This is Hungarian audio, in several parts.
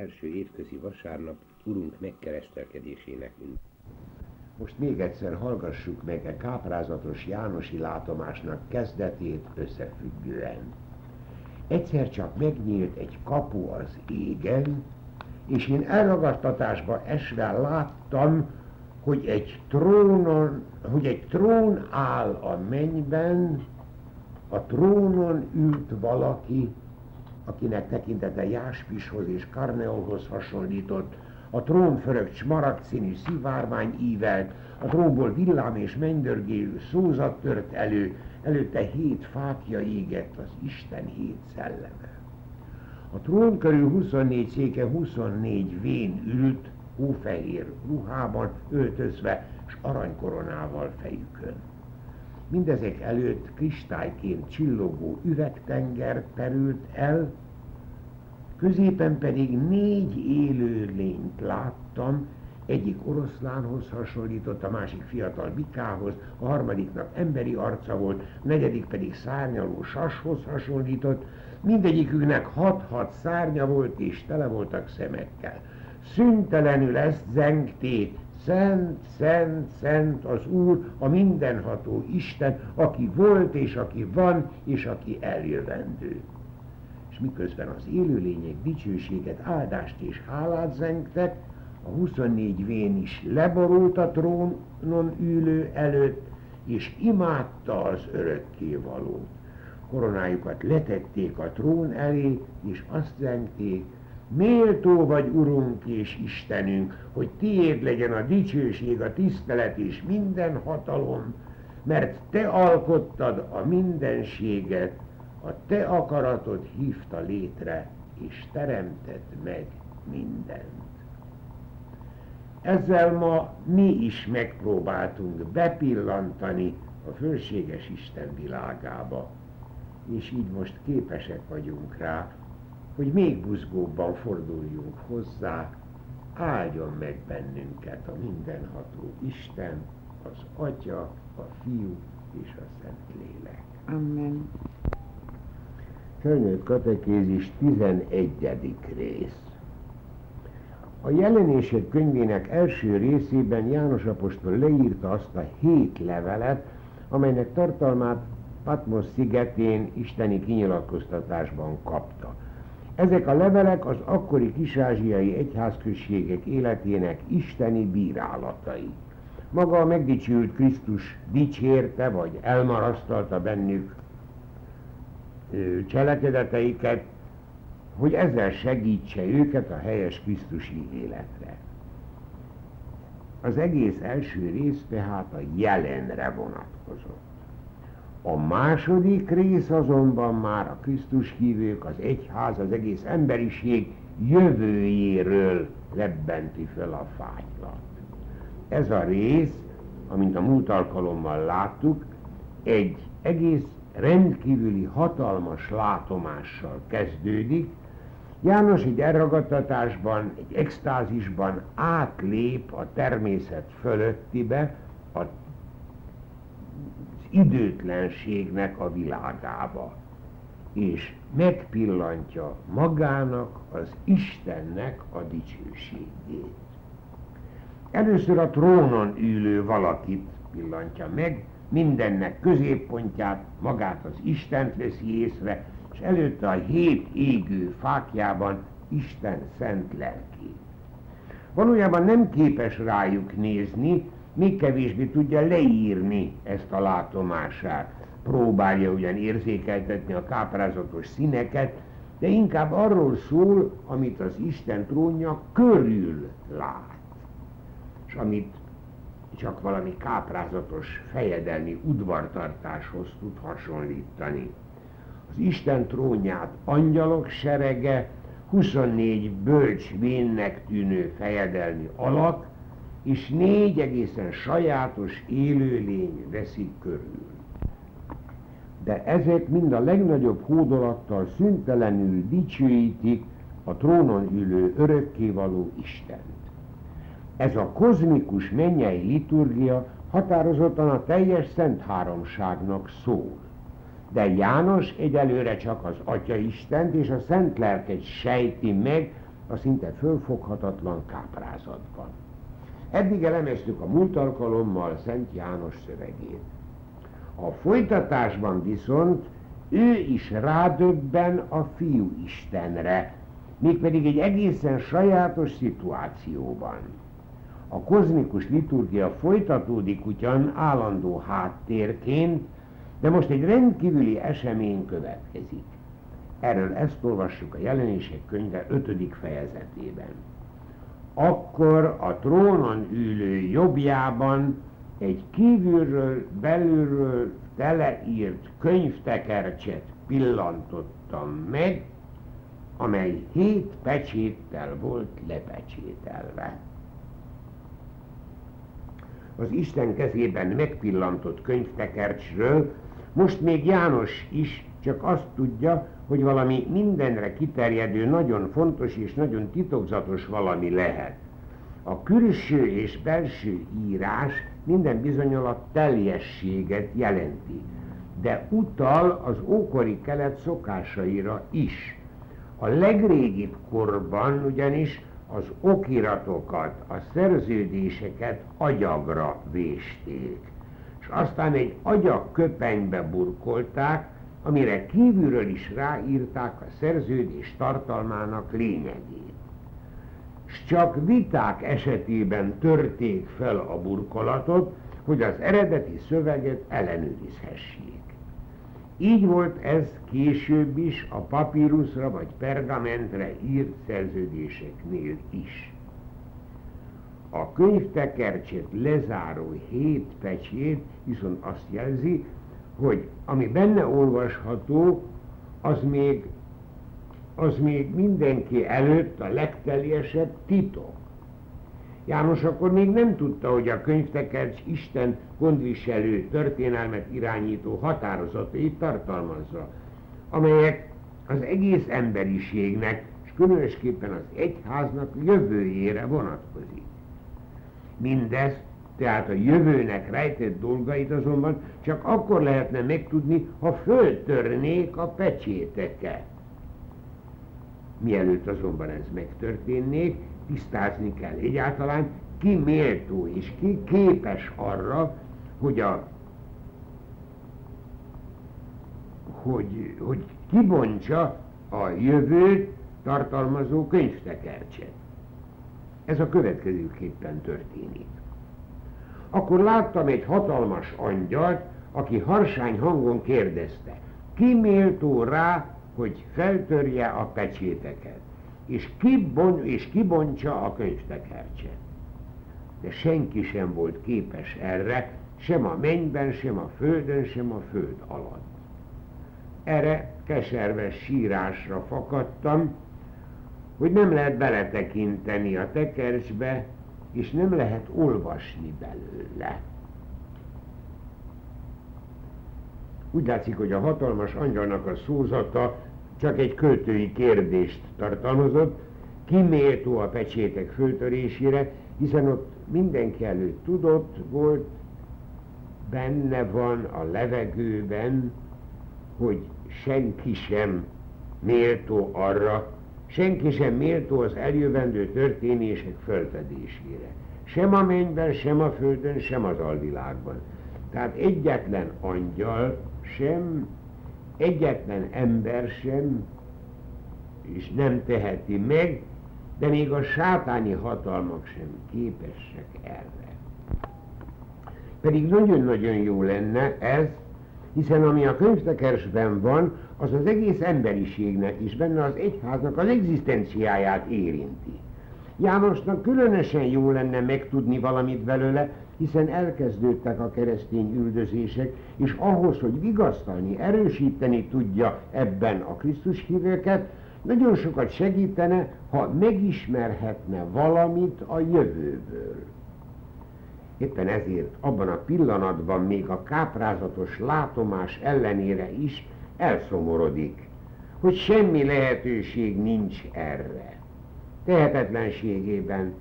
első évközi vasárnap Urunk megkeresztelkedésének ünnep. Most még egyszer hallgassuk meg a e káprázatos Jánosi látomásnak kezdetét összefüggően. Egyszer csak megnyílt egy kapu az égen, és én elragadtatásba esve láttam, hogy egy trónon, hogy egy trón áll a mennyben, a trónon ült valaki, akinek tekintete Jáspishoz és Karneolhoz hasonlított, a trón fölött smaragd szivárvány ívelt, a trónból villám és mennydörgélő szózat tört elő, előtte hét fákja égett az Isten hét szelleme. A trón körül 24 széke 24 vén ült, hófehér ruhában öltözve, s aranykoronával fejükön. Mindezek előtt kristályként csillogó üvegtenger terült el, középen pedig négy élő lényt láttam, egyik oroszlánhoz hasonlított, a másik fiatal bikához, a harmadiknak emberi arca volt, a negyedik pedig szárnyaló sashoz hasonlított, mindegyiküknek hat-hat szárnya volt, és tele voltak szemekkel. Szüntelenül ezt zengték, Szent, szent, szent az Úr, a mindenható Isten, aki volt, és aki van, és aki eljövendő. Miközben az élőlények dicsőséget, áldást és hálát zengtek, a 24 vén is leborult a trónon ülő előtt, és imádta az örökkévalót. Koronájukat letették a trón elé, és azt zengték, Méltó vagy, Urunk és Istenünk, hogy tiéd legyen a dicsőség, a tisztelet és minden hatalom, mert Te alkottad a mindenséget, a Te akaratod hívta létre, és teremtett meg mindent. Ezzel ma mi is megpróbáltunk bepillantani a fölséges Isten világába, és így most képesek vagyunk rá, hogy még buzgóbban forduljunk hozzá, áldjon meg bennünket a mindenható Isten, az Atya, a Fiú és a Szentlélek. Amen. Felnőtt katekézis 11. rész. A jelenések könyvének első részében János apostol leírta azt a hét levelet, amelynek tartalmát Patmos szigetén isteni kinyilatkoztatásban kapta. Ezek a levelek az akkori kisázsiai egyházközségek életének isteni bírálatai. Maga a megdicsült Krisztus dicsérte vagy elmarasztalta bennük cselekedeteiket, hogy ezzel segítse őket a helyes Krisztusi életre. Az egész első rész tehát a jelenre vonatkozott. A második rész azonban már a Krisztus hívők, az egyház, az egész emberiség jövőjéről lebbenti fel a fájlat. Ez a rész, amint a múlt alkalommal láttuk, egy egész rendkívüli hatalmas látomással kezdődik. János egy elragadtatásban, egy extázisban átlép a természet fölöttibe, a időtlenségnek a világába, és megpillantja magának, az Istennek a dicsőségét. Először a trónon ülő valakit pillantja meg, mindennek középpontját, magát az Istent veszi észre, és előtte a hét égő fákjában Isten szent lelkét. Valójában nem képes rájuk nézni, még kevésbé tudja leírni ezt a látomását. Próbálja ugyan érzékeltetni a káprázatos színeket, de inkább arról szól, amit az Isten trónja körül lát, és amit csak valami káprázatos fejedelmi udvartartáshoz tud hasonlítani. Az Isten trónját angyalok serege, 24 bölcs vénnek tűnő fejedelmi alak, és négy egészen sajátos élőlény veszik körül. De ezek mind a legnagyobb hódolattal szüntelenül dicsőítik a trónon ülő örökkévaló Istent. Ez a kozmikus mennyei liturgia határozottan a teljes szent háromságnak szól. De János egyelőre csak az Atya Istent és a Szent Lelket sejti meg, a szinte fölfoghatatlan káprázatban. Eddig elemeztük a múlt alkalommal Szent János szövegét. A folytatásban viszont ő is rádöbben a fiú Istenre, mégpedig egy egészen sajátos szituációban. A kozmikus liturgia folytatódik ugyan állandó háttérként, de most egy rendkívüli esemény következik. Erről ezt olvassuk a jelenések könyve 5. fejezetében. Akkor a trónon ülő jobbjában egy kívülről, belülről teleírt könyvtekercset pillantottam meg, amely hét pecséttel volt lepecsételve. Az Isten kezében megpillantott könyvtekercsről most még János is csak azt tudja, hogy valami mindenre kiterjedő, nagyon fontos és nagyon titokzatos valami lehet. A külső és belső írás minden bizonyal a teljességet jelenti, de utal az ókori kelet szokásaira is. A legrégibb korban ugyanis az okiratokat, a szerződéseket agyagra vésték, és aztán egy agyak köpenybe burkolták, amire kívülről is ráírták a szerződés tartalmának lényegét. S csak viták esetében törték fel a burkolatot, hogy az eredeti szöveget ellenőrizhessék. Így volt ez később is a papírusra vagy pergamentre írt szerződéseknél is. A könyvtekercsét lezáró hét pecsét viszont azt jelzi, hogy ami benne olvasható, az még, az még mindenki előtt a legteljesebb titok. János akkor még nem tudta, hogy a könyvtekercs Isten gondviselő történelmet irányító határozatait tartalmazza, amelyek az egész emberiségnek, és különösképpen az egyháznak jövőjére vonatkozik. Mindez, tehát a jövőnek rejtett dolgait azonban csak akkor lehetne megtudni, ha föltörnék a pecséteket. Mielőtt azonban ez megtörténnék, tisztázni kell egyáltalán, ki méltó és ki képes arra, hogy a hogy, hogy kibontsa a jövőt tartalmazó könyvtekercset. Ez a következőképpen történik. Akkor láttam egy hatalmas angyalt, aki harsány hangon kérdezte, ki méltó rá, hogy feltörje a pecséteket és, kibon, és kibontsa a könyvtekercset. De senki sem volt képes erre, sem a mennyben, sem a földön, sem a föld alatt. Erre keserves sírásra fakadtam, hogy nem lehet beletekinteni a tekercsbe, és nem lehet olvasni belőle. Úgy látszik, hogy a hatalmas angyalnak a szózata csak egy költői kérdést tartalmazott, ki méltó a pecsétek föltörésére, hiszen ott mindenki előtt tudott, volt, benne van a levegőben, hogy senki sem méltó arra, senki sem méltó az eljövendő történések fölfedésére. Sem a mennyben, sem a földön, sem az alvilágban. Tehát egyetlen angyal sem egyetlen ember sem, és nem teheti meg, de még a sátáni hatalmak sem képesek erre. Pedig nagyon-nagyon jó lenne ez, hiszen ami a könyvtekersben van, az az egész emberiségnek is, benne az egyháznak az egzisztenciáját érinti. Jánosnak különösen jó lenne megtudni valamit belőle, hiszen elkezdődtek a keresztény üldözések, és ahhoz, hogy vigasztalni, erősíteni tudja ebben a Krisztus hívőket, nagyon sokat segítene, ha megismerhetne valamit a jövőből. Éppen ezért abban a pillanatban még a káprázatos látomás ellenére is elszomorodik, hogy semmi lehetőség nincs erre. Tehetetlenségében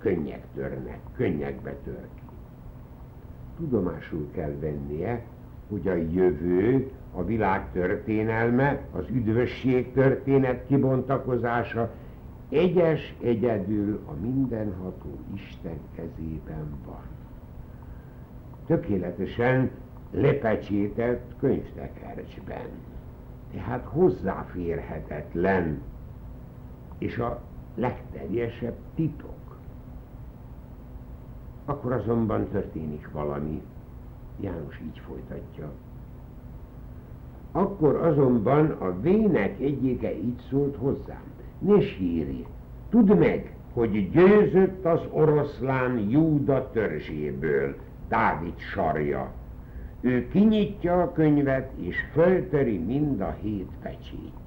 könnyek törnek, könnyekbe tör. Tudomásul kell vennie, hogy a jövő, a világ történelme, az üdvösség történet kibontakozása egyes egyedül a mindenható Isten kezében van. Tökéletesen lepecsételt könyvtekercsben. Tehát hozzáférhetetlen, és a legteljesebb titok. Akkor azonban történik valami. János így folytatja. Akkor azonban a vének egyike így szólt hozzám. Ne sírj, tudd meg, hogy győzött az oroszlán Júda törzséből, Dávid sarja. Ő kinyitja a könyvet, és föltöri mind a hét pecsétjét.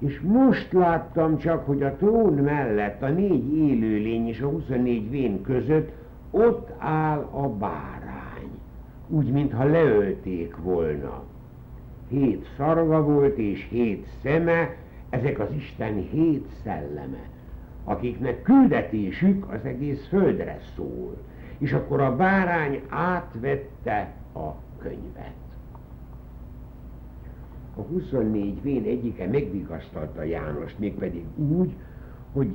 És most láttam csak, hogy a trón mellett a négy élőlény és a 24 vén között ott áll a bárány, úgy, mintha leölték volna. Hét szarva volt és hét szeme, ezek az Isten hét szelleme, akiknek küldetésük az egész földre szól. És akkor a bárány átvette a könyvet. A 24 vén egyike megvigasztalta Jánost, mégpedig úgy, hogy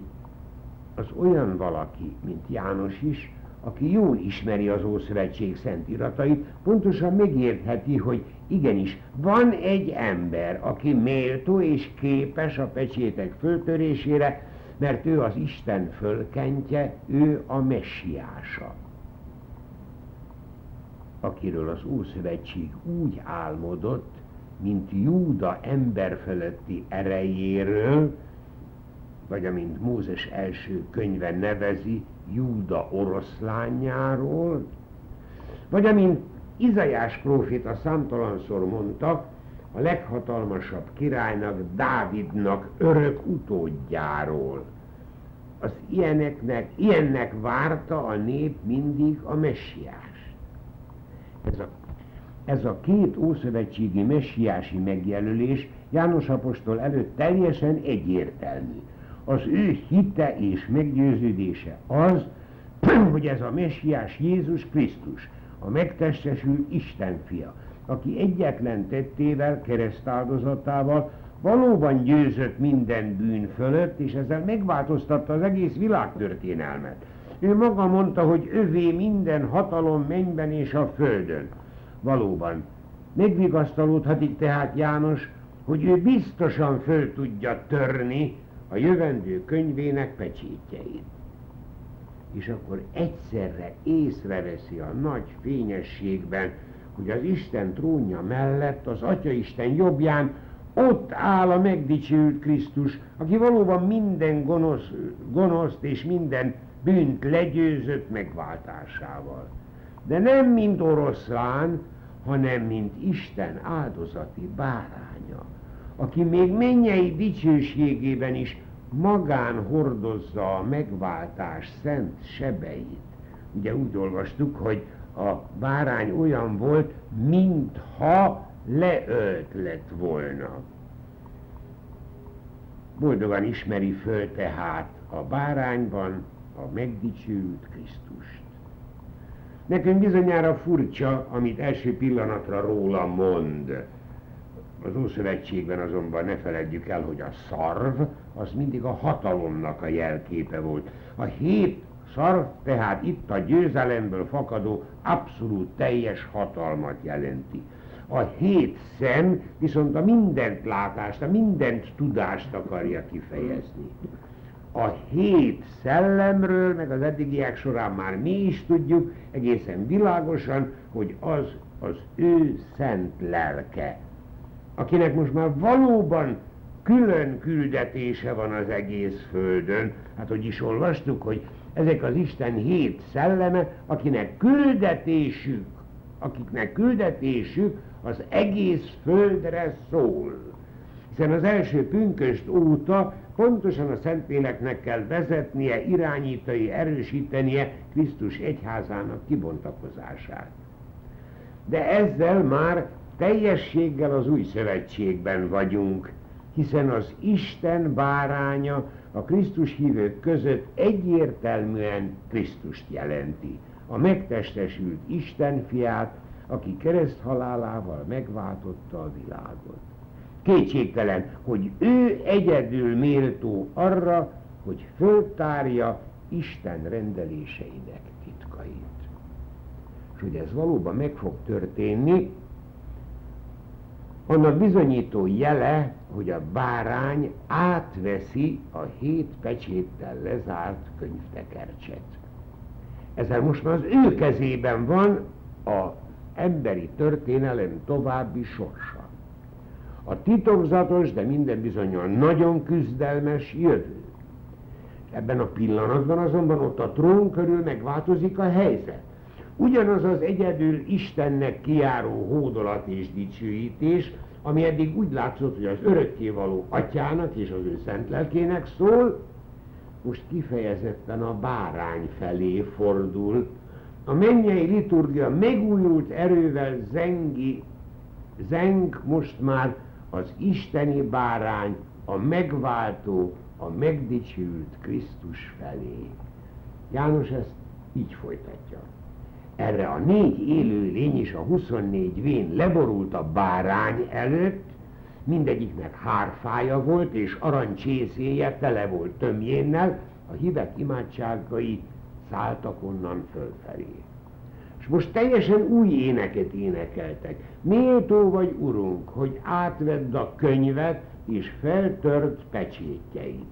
az olyan valaki, mint János is, aki jól ismeri az Ószövetség szent iratait, pontosan megértheti, hogy igenis, van egy ember, aki méltó és képes a pecsétek föltörésére, mert ő az Isten fölkentje, ő a messiása, akiről az Ószövetség úgy álmodott, mint Júda emberfeletti erejéről, vagy amint Mózes első könyve nevezi, Júda oroszlányáról, vagy amint Izajás próféta számtalanszor mondta, a leghatalmasabb királynak, Dávidnak örök utódjáról. Az ilyeneknek, ilyennek várta a nép mindig a messiás. Ez a, ez a két ószövetségi messiási megjelölés János apostol előtt teljesen egyértelmű az ő hite és meggyőződése az, hogy ez a messiás Jézus Krisztus, a megtestesül Isten fia, aki egyetlen tettével, keresztáldozatával valóban győzött minden bűn fölött, és ezzel megváltoztatta az egész világtörténelmet. Ő maga mondta, hogy övé minden hatalom mennyben és a földön. Valóban. Megvigasztalódhatik tehát János, hogy ő biztosan föl tudja törni a jövendő könyvének pecsétjeit. És akkor egyszerre észreveszi a nagy fényességben, hogy az Isten trónja mellett, az Atya Isten jobbján ott áll a megdicsült Krisztus, aki valóban minden gonosz, gonoszt és minden bűnt legyőzött megváltásával. De nem mint oroszlán, hanem mint Isten áldozati báránya aki még mennyei dicsőségében is magán hordozza a megváltás szent sebeit. Ugye úgy olvastuk, hogy a bárány olyan volt, mintha leölt lett volna. Boldogan ismeri föl tehát a bárányban a megdicsőült Krisztust. Nekünk bizonyára furcsa, amit első pillanatra róla mond, az Ószövetségben azonban ne feledjük el, hogy a szarv az mindig a hatalomnak a jelképe volt. A hét szarv tehát itt a győzelemből fakadó abszolút teljes hatalmat jelenti. A hét szem viszont a mindent látást, a mindent tudást akarja kifejezni. A hét szellemről, meg az eddigiek során már mi is tudjuk egészen világosan, hogy az az ő szent lelke, akinek most már valóban külön küldetése van az egész földön. Hát hogy is olvastuk, hogy ezek az Isten hét szelleme, akinek küldetésük, akiknek küldetésük az egész földre szól. Hiszen az első pünköst óta pontosan a Szentléleknek kell vezetnie, irányítani, erősítenie Krisztus egyházának kibontakozását. De ezzel már teljességgel az új szövetségben vagyunk, hiszen az Isten báránya a Krisztus hívők között egyértelműen Krisztust jelenti, a megtestesült Isten fiát, aki kereszt halálával megváltotta a világot. Kétségtelen, hogy ő egyedül méltó arra, hogy föltárja Isten rendeléseinek titkait. És hogy ez valóban meg fog történni, annak bizonyító jele, hogy a bárány átveszi a hét pecséttel lezárt könyvtekercset. Ezzel most már az ő kezében van a emberi történelem további sorsa. A titokzatos, de minden bizonyal nagyon küzdelmes jövő. Ebben a pillanatban azonban ott a trón körül megváltozik a helyzet. Ugyanaz az egyedül Istennek kiáró hódolat és dicsőítés, ami eddig úgy látszott, hogy az örökkévaló atyának és az ő szent lelkének szól, most kifejezetten a bárány felé fordul. A mennyei liturgia megújult erővel zengi, zeng most már az isteni bárány, a megváltó, a megdicsült Krisztus felé. János ezt így folytatja. Erre a négy élő lény és a 24 vén leborult a bárány előtt, mindegyiknek hárfája volt, és arancsészéje tele volt tömjénnel, a hívek imádságai szálltak onnan fölfelé. És most teljesen új éneket énekeltek. Méltó vagy, Urunk, hogy átvedd a könyvet, és feltört pecsétjeit.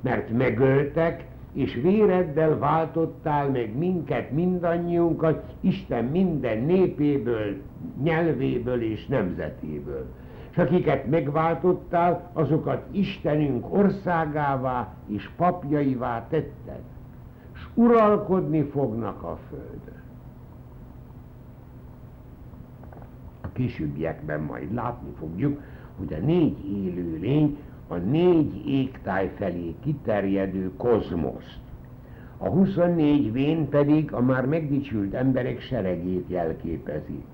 Mert megöltek, és véreddel váltottál meg minket, mindannyiunkat, Isten minden népéből, nyelvéből és nemzetéből. És akiket megváltottál, azokat Istenünk országává és papjaivá tetted, és uralkodni fognak a földön. A későbbiekben majd látni fogjuk, hogy a négy élőlény a négy égtáj felé kiterjedő kozmoszt. A 24 vén pedig a már megdicsült emberek seregét jelképezi.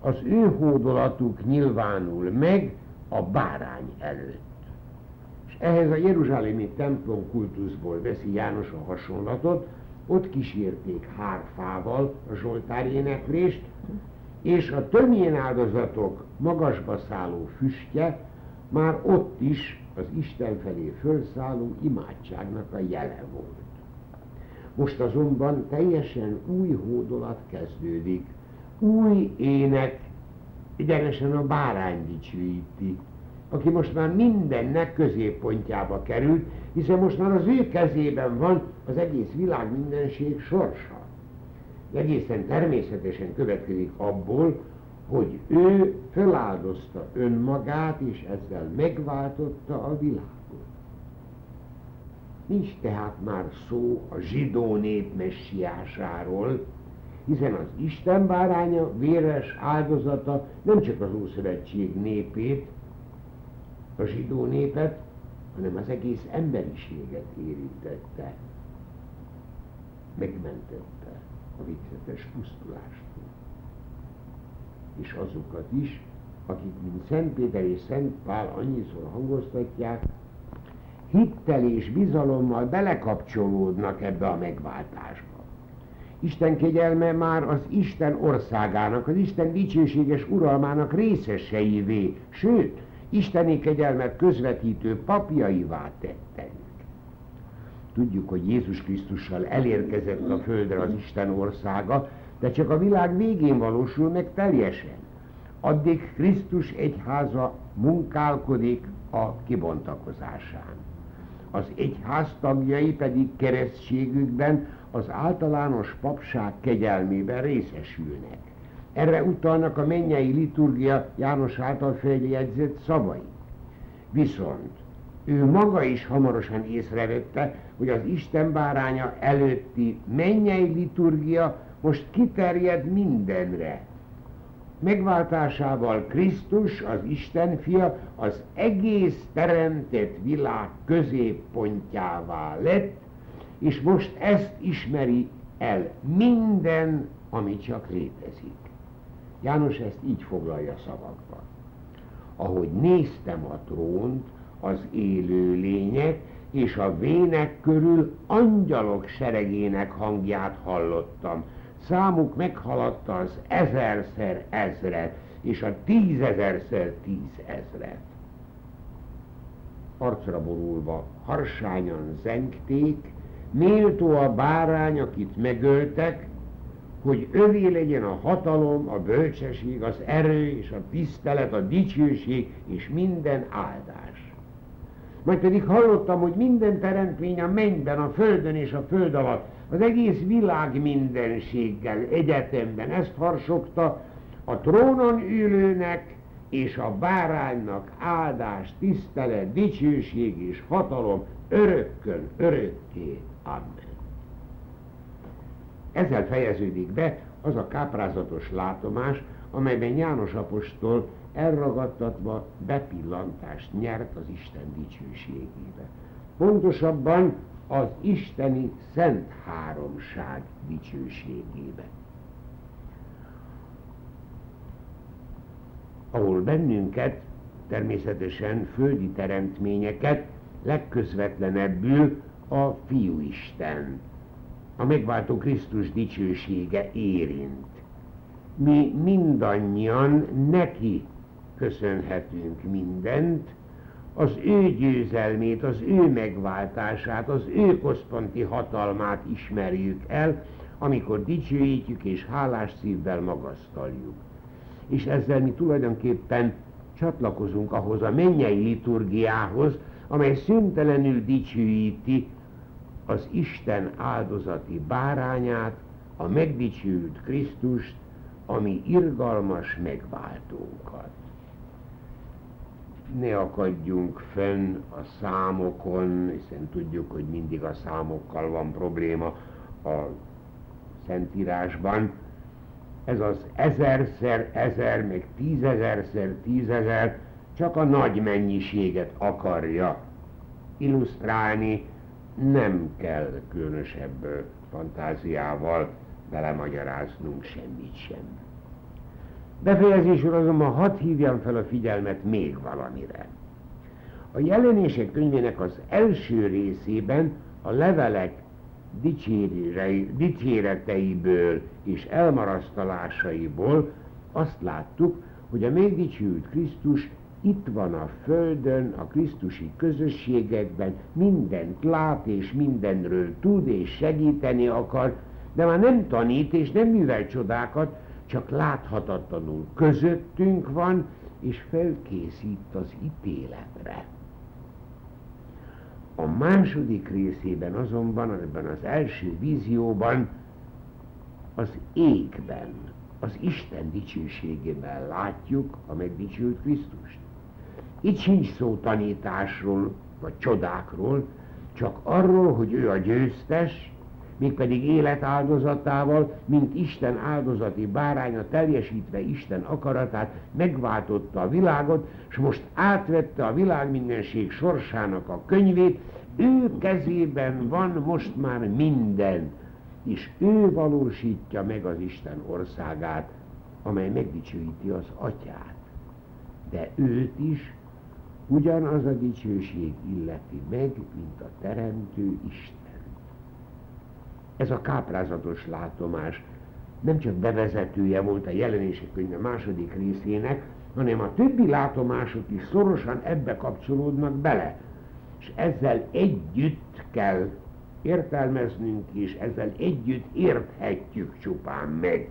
Az ő hódolatuk nyilvánul meg a bárány előtt. És ehhez a Jeruzsálemi templom kultuszból veszi János a hasonlatot, ott kísérték hárfával a Zsoltár éneklést, és a tömjén áldozatok magasba szálló füstje már ott is az Isten felé fölszálló imádságnak a jele volt. Most azonban teljesen új hódolat kezdődik, új ének, egyenesen a bárány dicsőíti, aki most már mindennek középpontjába került, hiszen most már az ő kezében van az egész világ mindenség sorsa. Egészen természetesen következik abból, hogy ő feláldozta önmagát, és ezzel megváltotta a világot. Nincs tehát már szó a zsidó nép messiásáról, hiszen az Isten báránya véres áldozata nem csak az Ószövetség népét, a zsidó népet, hanem az egész emberiséget érintette, megmentette a viccetes pusztulástól és azokat is, akik, mint Szent Péter és Szent Pál annyiszor hangoztatják, hittel és bizalommal belekapcsolódnak ebbe a megváltásba. Isten kegyelme már az Isten országának, az Isten dicsőséges uralmának részeseivé, sőt, Isteni kegyelmet közvetítő papjaivá tettek. Tudjuk, hogy Jézus Krisztussal elérkezett a földre az Isten országa, de csak a világ végén valósul meg teljesen. Addig Krisztus egyháza munkálkodik a kibontakozásán. Az egyház tagjai pedig keresztségükben az általános papság kegyelmében részesülnek. Erre utalnak a mennyei liturgia János által feljegyzett szavai. Viszont ő maga is hamarosan észrevette, hogy az Isten báránya előtti mennyei liturgia most kiterjed mindenre. Megváltásával Krisztus, az Isten fia, az egész teremtett világ középpontjává lett, és most ezt ismeri el minden, ami csak létezik. János ezt így foglalja szavakba. Ahogy néztem a trónt, az élő lények, és a vének körül angyalok seregének hangját hallottam, számuk meghaladta az ezerszer ezret, és a tízezerszer tízezret. arcra borulva harsányan zengték, méltó a bárány, akit megöltek, hogy övé legyen a hatalom, a bölcsesség, az erő és a tisztelet, a dicsőség és minden áldás. Majd pedig hallottam, hogy minden teremtmény a mennyben, a földön és a föld alatt, az egész világ mindenséggel, egyetemben ezt harsogta a trónon ülőnek és a báránynak áldás, tisztelet, dicsőség és hatalom örökkön, örökké. Amen. Ezzel fejeződik be az a káprázatos látomás, amelyben János apostol elragadtatva bepillantást nyert az Isten dicsőségébe. Pontosabban az isteni szent háromság dicsőségébe. Ahol bennünket, természetesen földi teremtményeket legközvetlenebbül a Fiúisten, a megváltó Krisztus dicsősége érint. Mi mindannyian neki köszönhetünk mindent, az ő győzelmét, az ő megváltását, az ő központi hatalmát ismerjük el, amikor dicsőítjük és hálás szívvel magasztaljuk. És ezzel mi tulajdonképpen csatlakozunk ahhoz a mennyei liturgiához, amely szüntelenül dicsőíti az Isten áldozati bárányát, a megdicsőült Krisztust, ami irgalmas megváltónkat. Ne akadjunk fenn a számokon, hiszen tudjuk, hogy mindig a számokkal van probléma a Szentírásban. Ez az ezerszer ezer, meg tízezerszer tízezer csak a nagy mennyiséget akarja illusztrálni, nem kell különösebb fantáziával belemagyaráznunk semmit sem. Befejezésül azonban hadd hívjam fel a figyelmet még valamire. A jelenések könyvének az első részében a levelek dicséreteiből és elmarasztalásaiból azt láttuk, hogy a megdicsült Krisztus itt van a Földön, a Krisztusi közösségekben, mindent lát és mindenről tud és segíteni akar, de már nem tanít és nem művel csodákat, csak láthatatlanul közöttünk van, és felkészít az ítéletre. A második részében azonban, ebben az első vízióban, az égben, az Isten dicsőségében látjuk a megdicsült Krisztust. Itt sincs szó tanításról, vagy csodákról, csak arról, hogy ő a győztes, mégpedig élet áldozatával, mint Isten áldozati báránya teljesítve Isten akaratát, megváltotta a világot, és most átvette a világ mindenség sorsának a könyvét, ő kezében van most már minden, és ő valósítja meg az Isten országát, amely megdicsőíti az atyát. De őt is ugyanaz a dicsőség illeti meg, mint a Teremtő Isten. Ez a káprázatos látomás nem csak bevezetője volt a jelenések könyve második részének, hanem a többi látomások is szorosan ebbe kapcsolódnak bele. És ezzel együtt kell értelmeznünk, és ezzel együtt érthetjük csupán meg,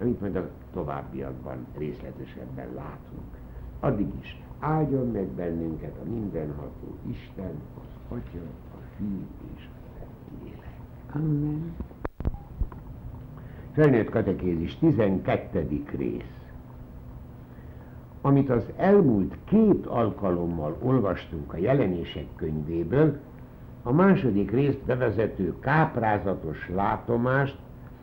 amit majd a továbbiakban részletesebben látunk. Addig is áldjon meg bennünket a mindenható Isten, az Atya, a Fiú és a Szentlélek. Amen. Felnőtt katekézis 12. rész. Amit az elmúlt két alkalommal olvastunk a jelenések könyvéből, a második részt bevezető káprázatos látomást,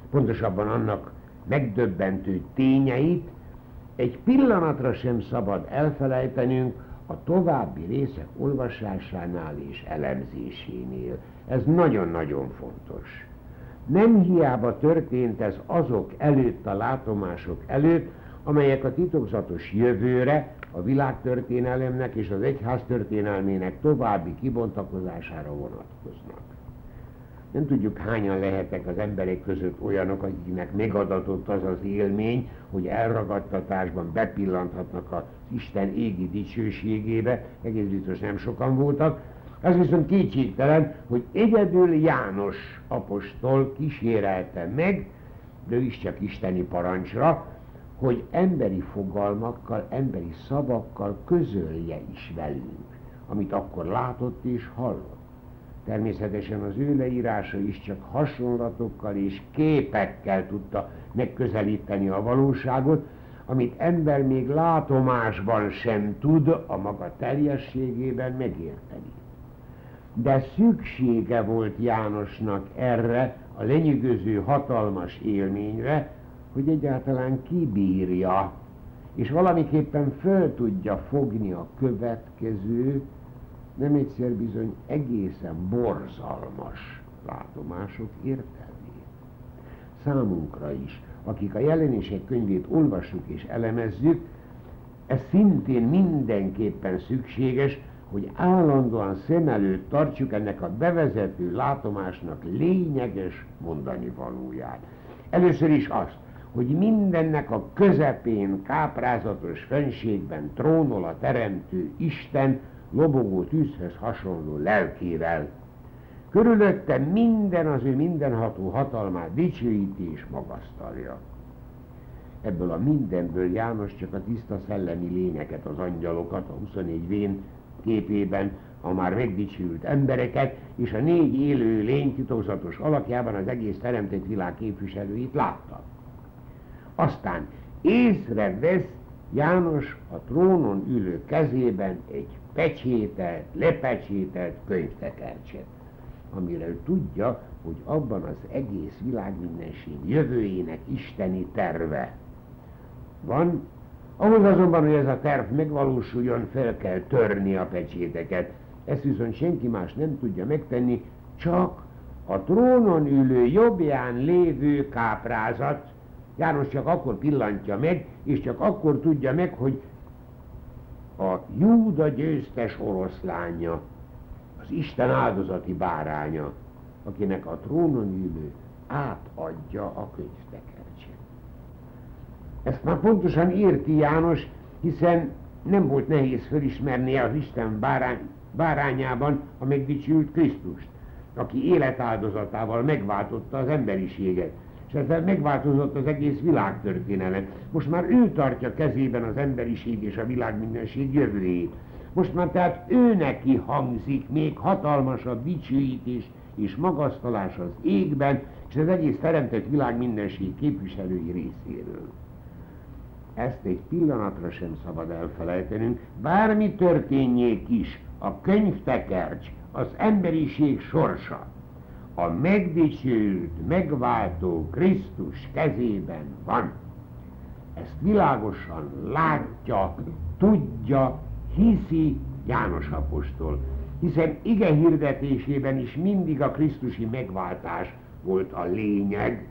pontosabban annak megdöbbentő tényeit egy pillanatra sem szabad elfelejtenünk a további részek olvasásánál és elemzésénél. Ez nagyon-nagyon fontos. Nem hiába történt ez azok előtt, a látomások előtt, amelyek a titokzatos jövőre, a világtörténelemnek és az egyház történelmének további kibontakozására vonatkoznak. Nem tudjuk hányan lehetek az emberek között olyanok, akiknek megadatott az az élmény, hogy elragadtatásban bepillanthatnak az Isten égi dicsőségébe, egész biztos nem sokan voltak, az viszont kétségtelen, hogy egyedül János apostol kísérelte meg, de is csak isteni parancsra, hogy emberi fogalmakkal, emberi szavakkal közölje is velünk, amit akkor látott és hallott. Természetesen az ő leírása is csak hasonlatokkal és képekkel tudta megközelíteni a valóságot, amit ember még látomásban sem tud a maga teljességében megérteni. De szüksége volt Jánosnak erre a lenyűgöző hatalmas élményre, hogy egyáltalán kibírja, és valamiképpen föl tudja fogni a következő, nem egyszer bizony egészen borzalmas látomások értelmét. Számunkra is, akik a jelenések könyvét olvassuk és elemezzük, ez szintén mindenképpen szükséges, hogy állandóan szem előtt tartsuk ennek a bevezető látomásnak lényeges mondani valóját. Először is azt, hogy mindennek a közepén, káprázatos fenségben trónol a teremtő Isten, lobogó tűzhöz hasonló lelkével. Körülötte minden az ő mindenható hatalmát dicsőíti és magasztalja. Ebből a mindenből János csak a tiszta szellemi lényeket, az angyalokat, a 24 vén képében, a már megdicsült embereket, és a négy élő lény titokzatos alakjában az egész teremtett világ képviselőit látta. Aztán észrevesz János a trónon ülő kezében egy pecsételt, lepecsételt könyvtekercset, amire ő tudja, hogy abban az egész világmindenség jövőjének isteni terve van, ahhoz azonban, hogy ez a terv megvalósuljon, fel kell törni a pecséteket. Ezt viszont senki más nem tudja megtenni, csak a trónon ülő jobbján lévő káprázat, János csak akkor pillantja meg, és csak akkor tudja meg, hogy a Júda győztes oroszlánya, az Isten áldozati báránya, akinek a trónon ülő átadja a könyvtekercset. Ezt már pontosan érti János, hiszen nem volt nehéz felismernie az Isten bárány, bárányában a megdicsült Krisztust, aki életáldozatával megváltotta az emberiséget és ezzel megváltozott az egész világtörténelem. Most már ő tartja kezében az emberiség és a világ mindenség jövőjét. Most már tehát ő neki hangzik még hatalmasabb dicsőítés és magasztalás az égben, és az egész teremtett világ mindenség képviselői részéről. Ezt egy pillanatra sem szabad elfelejtenünk, bármi történjék is, a könyvtekercs, az emberiség sorsa a megdicsült, megváltó Krisztus kezében van. Ezt világosan látja, tudja, hiszi János apostol, hiszen ige hirdetésében is mindig a Krisztusi megváltás volt a lényeg.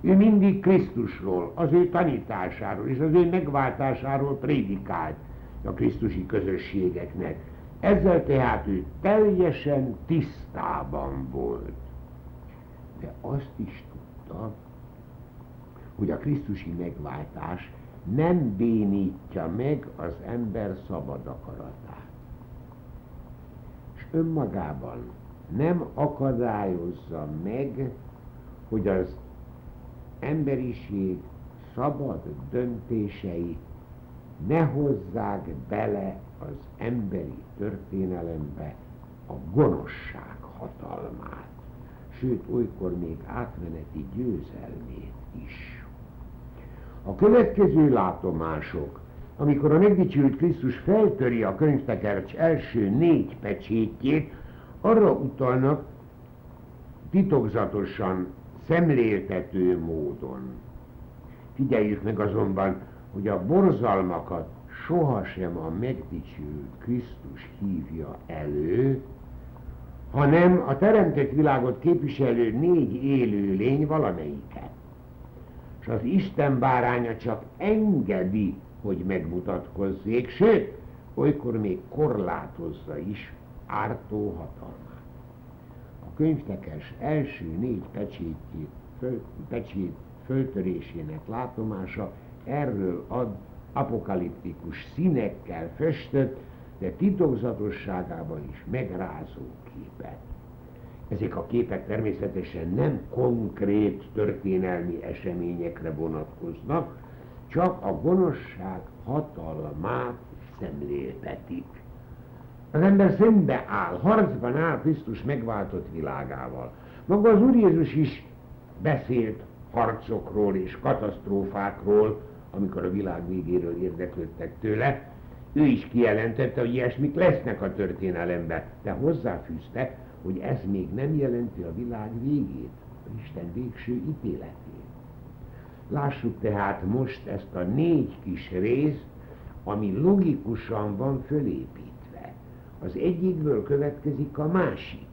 Ő mindig Krisztusról, az ő tanításáról és az ő megváltásáról prédikált a Krisztusi közösségeknek. Ezzel tehát ő teljesen tisztában volt. De azt is tudta, hogy a Krisztusi megváltás nem bénítja meg az ember szabad akaratát. És önmagában nem akadályozza meg, hogy az emberiség szabad döntései ne hozzák bele az emberi történelembe a gonoszság hatalmát, sőt olykor még átmeneti győzelmét is. A következő látomások, amikor a megdicsült Krisztus feltöri a könyvtekercs első négy pecsétjét, arra utalnak titokzatosan, szemléltető módon. Figyeljük meg azonban, hogy a borzalmakat sohasem a megdicsült Krisztus hívja elő, hanem a teremtett világot képviselő négy élő lény valamelyike. És az Isten báránya csak engedi, hogy megmutatkozzék, sőt, olykor még korlátozza is ártó hatalmát. A könyvtekes első négy pecsétjét, föl, pecsét föltörésének látomása erről ad apokaliptikus színekkel festett, de titokzatosságában is megrázó képet. Ezek a képek természetesen nem konkrét történelmi eseményekre vonatkoznak, csak a gonoszság hatalmát szemléltetik. Az ember szembe áll, harcban áll Krisztus megváltott világával. Maga az Úr Jézus is beszélt harcokról és katasztrófákról, amikor a világ végéről érdeklődtek tőle. Ő is kijelentette, hogy ilyesmik lesznek a történelemben, de hozzáfűzte, hogy ez még nem jelenti a világ végét, a Isten végső ítéletét. Lássuk tehát most ezt a négy kis részt, ami logikusan van fölépítve. Az egyikből következik a másik,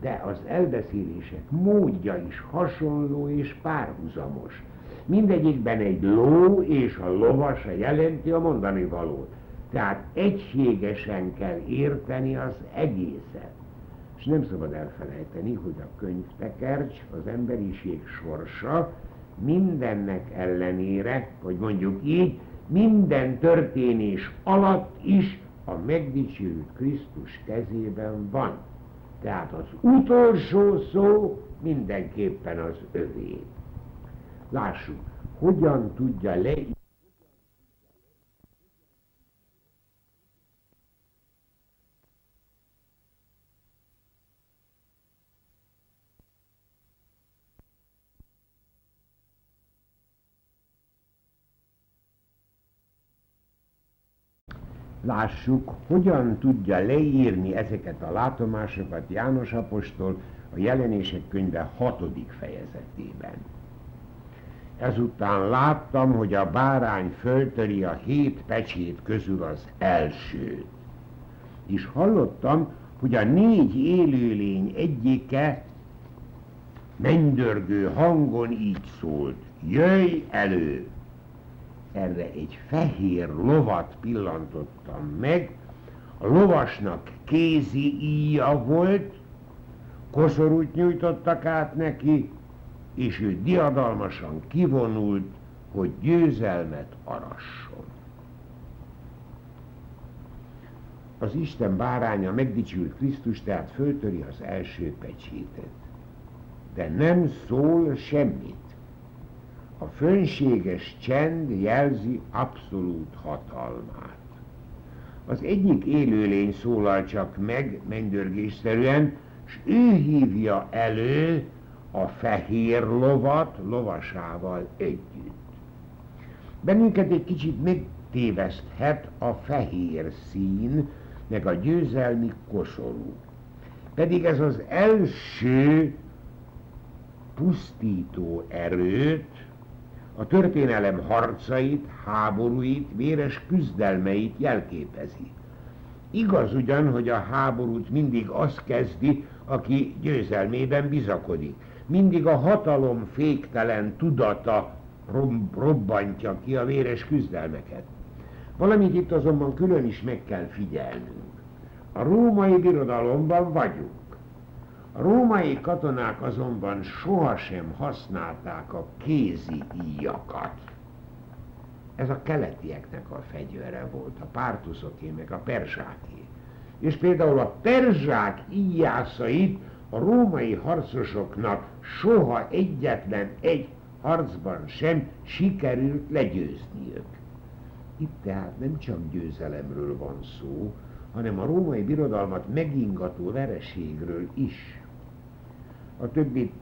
de az elbeszélések módja is hasonló és párhuzamos. Mindegyikben egy ló és a lovasa jelenti a mondani valót. Tehát egységesen kell érteni az egészet. És nem szabad elfelejteni, hogy a könyvtekercs, az emberiség sorsa mindennek ellenére, hogy mondjuk így, minden történés alatt is a megdicsőült Krisztus kezében van. Tehát az utolsó szó mindenképpen az övé. Lássuk, hogyan tudja leírni Lássuk, hogyan tudja leírni ezeket a látomásokat János Apostol a jelenések könyve hatodik fejezetében. Ezután láttam, hogy a bárány föltöri a hét pecsét közül az elsőt. És hallottam, hogy a négy élőlény egyike mennydörgő hangon így szólt, jöjj elő! Erre egy fehér lovat pillantottam meg, a lovasnak kézi íja volt, koszorút nyújtottak át neki, és ő diadalmasan kivonult, hogy győzelmet arasson. Az Isten báránya megdicsült Krisztus, tehát föltöri az első pecsétet. De nem szól semmit. A fönséges csend jelzi abszolút hatalmát. Az egyik élőlény szólal csak meg mennydörgésszerűen, és ő hívja elő a fehér lovat lovasával együtt. Bennünket egy kicsit megtéveszthet a fehér szín, meg a győzelmi koszorú. Pedig ez az első pusztító erőt, a történelem harcait, háborúit, véres küzdelmeit jelképezi. Igaz ugyan, hogy a háborút mindig az kezdi, aki győzelmében bizakodik. Mindig a hatalom féktelen tudata robbantja ki a véres küzdelmeket. Valamit itt azonban külön is meg kell figyelnünk. A római birodalomban vagyunk. A római katonák azonban sohasem használták a kézi íjakat. Ez a keletieknek a fegyvere volt, a pártuszoké, meg a perzsáké. És például a perzsák íjászait a római harcosoknak soha egyetlen egy harcban sem sikerült legyőzniük. Itt tehát nem csak győzelemről van szó, hanem a római birodalmat megingató vereségről is. A többit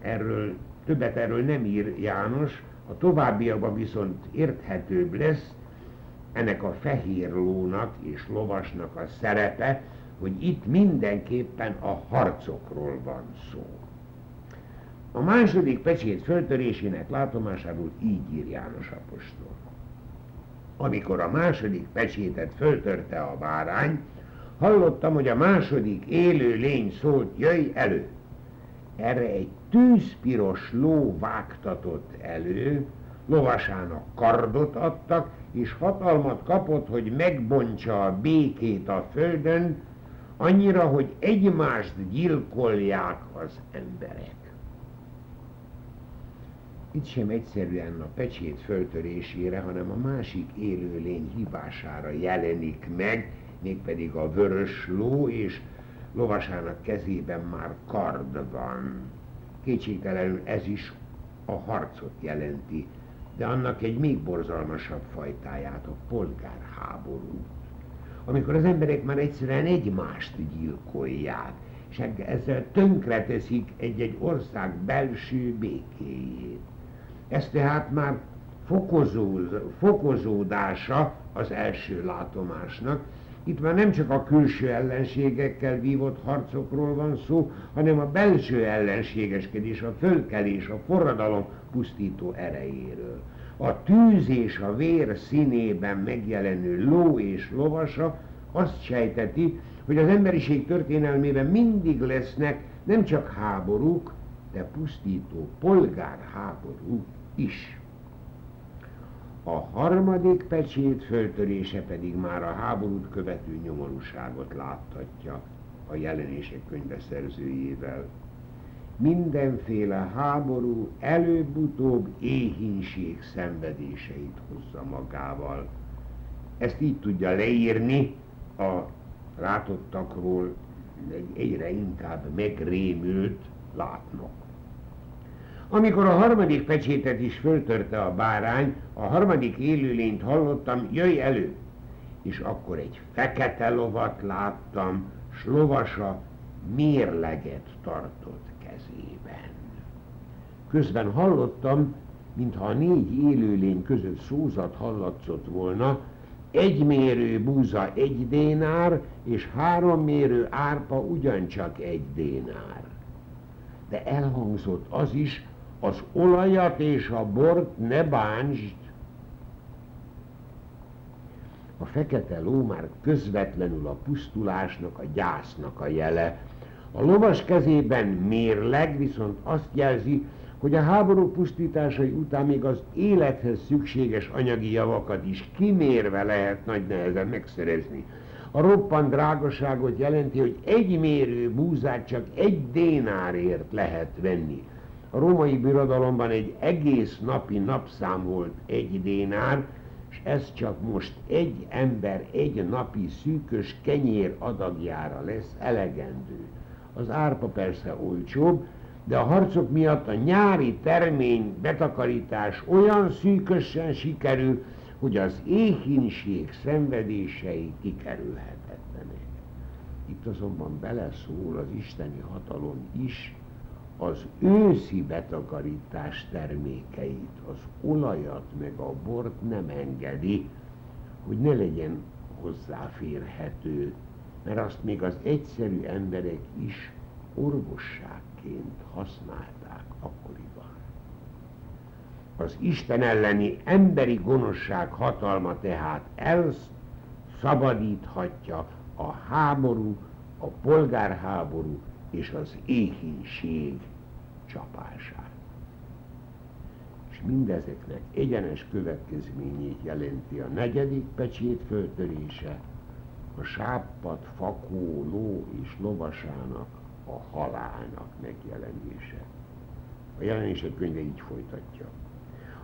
erről, többet erről nem ír János, a továbbiakban viszont érthetőbb lesz ennek a fehér lónak és lovasnak a szerepe, hogy itt mindenképpen a harcokról van szó. A második pecsét föltörésének látomásáról így ír János apostol. Amikor a második pecsétet föltörte a bárány, hallottam, hogy a második élő lény szólt, jöjj elő! Erre egy tűzpiros ló vágtatott elő, lovasának kardot adtak, és hatalmat kapott, hogy megbontsa a békét a földön, Annyira, hogy egymást gyilkolják az emberek. Itt sem egyszerűen a pecsét föltörésére, hanem a másik élőlény hibására jelenik meg, mégpedig a vörös ló, és lovasának kezében már kard van. Kétségtelenül ez is a harcot jelenti, de annak egy még borzalmasabb fajtáját, a polgárháborút. Amikor az emberek már egyszerűen egymást gyilkolják, és ezzel tönkreteszik egy-egy ország belső békéjét. Ez tehát már fokozódása az első látomásnak. Itt már nem csak a külső ellenségekkel vívott harcokról van szó, hanem a belső ellenségeskedés, a fölkelés, a forradalom pusztító erejéről. A tűz és a vér színében megjelenő ló és lovasa azt sejteti, hogy az emberiség történelmében mindig lesznek nem csak háborúk, de pusztító polgárháborúk is. A harmadik pecsét föltörése pedig már a háborút követő nyomorúságot láttatja a jelenések könyve szerzőjével. Mindenféle háború előbb-utóbb éhínség szenvedéseit hozza magával. Ezt így tudja leírni a látottakról egyre inkább megrémült látnok. Amikor a harmadik pecsétet is föltörte a bárány, a harmadik élőlényt hallottam, jöjj elő! És akkor egy fekete lovat láttam, s lovasa mérleget tartott kezében. Közben hallottam, mintha a négy élőlény között szózat hallatszott volna, egy mérő búza egy dénár, és három mérő árpa ugyancsak egy dénár. De elhangzott az is, az olajat és a bort ne bántsd. A fekete ló már közvetlenül a pusztulásnak, a gyásznak a jele. A lovas kezében mérleg viszont azt jelzi, hogy a háború pusztításai után még az élethez szükséges anyagi javakat is kimérve lehet nagy nehezen megszerezni. A roppant drágaságot jelenti, hogy egy mérő búzát csak egy dénárért lehet venni. A római birodalomban egy egész napi napszám volt egy dénár, és ez csak most egy ember egy napi szűkös kenyér adagjára lesz elegendő. Az árpa persze olcsóbb, de a harcok miatt a nyári termény betakarítás olyan szűkösen sikerül, hogy az éhínség szenvedései kikerülhetetlenek. Itt azonban beleszól az isteni hatalom is, az őszi betakarítás termékeit, az olajat meg a bort nem engedi, hogy ne legyen hozzáférhető, mert azt még az egyszerű emberek is orvosságként használták akkoriban. Az Isten elleni emberi gonoszság hatalma tehát elszabadíthatja a háború, a polgárháború és az éhínség csapását. És mindezeknek egyenes következményét jelenti a negyedik pecsét föltörése, a sáppat, fakó, ló és lovasának a halálnak megjelenése. A jelenések könyve így folytatja.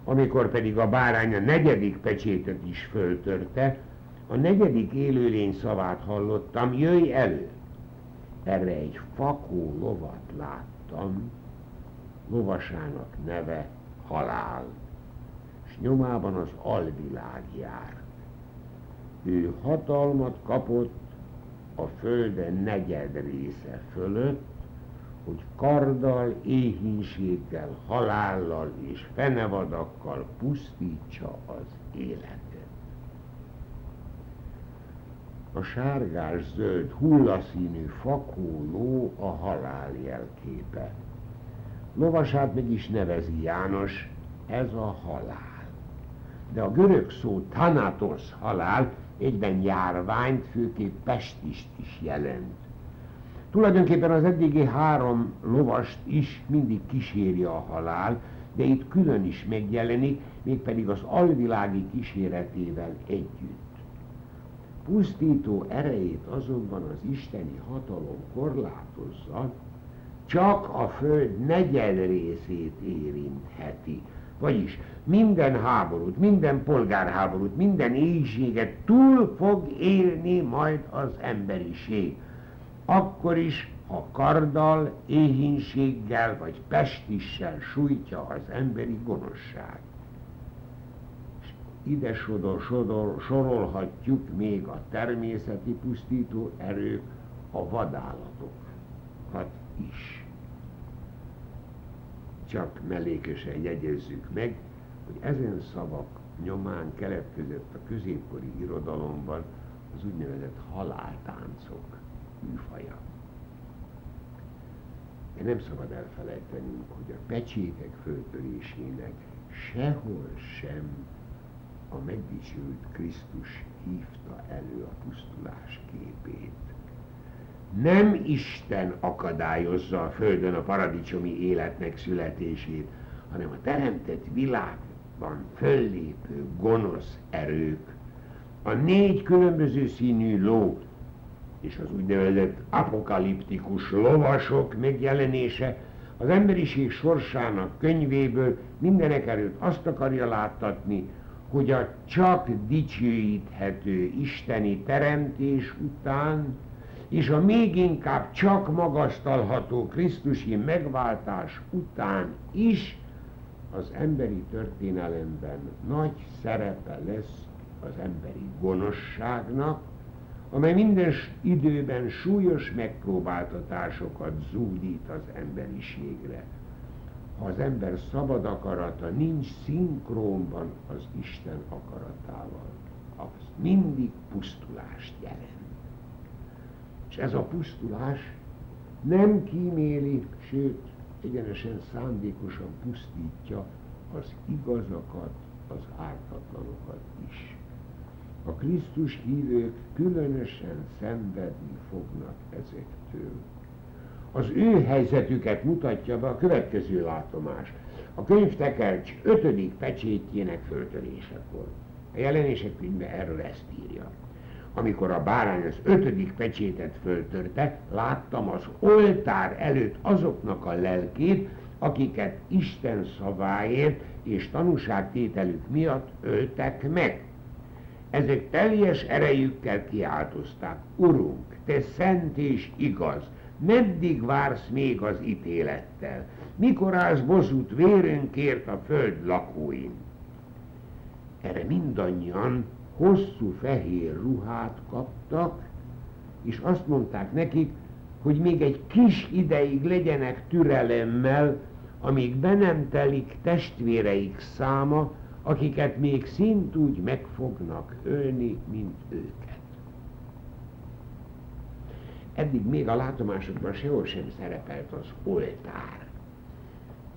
Amikor pedig a bárány a negyedik pecsétet is föltörte, a negyedik élőlény szavát hallottam, jöjj elő! Erre egy fakó lovat láttam, lovasának neve halál, és nyomában az alvilág járt. Ő hatalmat kapott a földe negyed része fölött, hogy karddal, éhínséggel, halállal és fenevadakkal pusztítsa az életet. A sárgás-zöld hullaszínű fakó ló a halál jelképe. Lovasát meg is nevezi János, ez a halál. De a görög szó thanatos halál egyben járványt, főképp pestist is jelent. Tulajdonképpen az eddigi három lovast is mindig kíséri a halál, de itt külön is megjelenik, mégpedig az alvilági kíséretével együtt. Pusztító erejét azonban az isteni hatalom korlátozza, csak a föld negyed részét érintheti. Vagyis minden háborút, minden polgárháborút, minden éjséget túl fog élni majd az emberiség. Akkor is, ha karddal, éhínséggel vagy pestissel sújtja az emberi gonoszság. Ide sodor, sodor, sorolhatjuk még a természeti pusztító erők, a vadállatokat is. Csak mellékesen jegyezzük meg, hogy ezen szavak nyomán keletkezett a középkori irodalomban az úgynevezett haláltáncok műfaja. De nem szabad elfelejtenünk, hogy a pecsétek föltörésének sehol sem a megdicsült Krisztus hívta elő a pusztulás képét. Nem Isten akadályozza a Földön a paradicsomi életnek születését, hanem a teremtett világban föllépő gonosz erők, a négy különböző színű ló és az úgynevezett apokaliptikus lovasok megjelenése az emberiség sorsának könyvéből mindenek előtt azt akarja láttatni, hogy a csak dicsőíthető isteni teremtés után és a még inkább csak magasztalható Krisztusi megváltás után is az emberi történelemben nagy szerepe lesz az emberi gonoszságnak, amely minden időben súlyos megpróbáltatásokat zúdít az emberiségre. Az ember szabad akarata nincs szinkrónban az Isten akaratával, az mindig pusztulást jelent. És ez a pusztulás nem kíméli, sőt, egyenesen szándékosan pusztítja az igazakat, az ártatlanokat is. A Krisztus hívők különösen szenvedni fognak ezektől. Az ő helyzetüket mutatja be a következő látomás. A könyvtekercs ötödik pecsétjének föltörésekor. A jelenések könyve erről ezt írja. Amikor a bárány az ötödik pecsétet föltörte, láttam az oltár előtt azoknak a lelkét, akiket Isten szaváért és tanúságtételük miatt öltek meg. Ezek teljes erejükkel kiáltozták, Urunk, te szent és igaz, meddig vársz még az ítélettel? Mikor állsz bozút vérünkért a föld lakóin? Erre mindannyian hosszú fehér ruhát kaptak, és azt mondták nekik, hogy még egy kis ideig legyenek türelemmel, amíg be nem telik testvéreik száma, akiket még szintúgy meg fognak ölni, mint őket. Eddig még a látomásokban sehol sem szerepelt az oltár.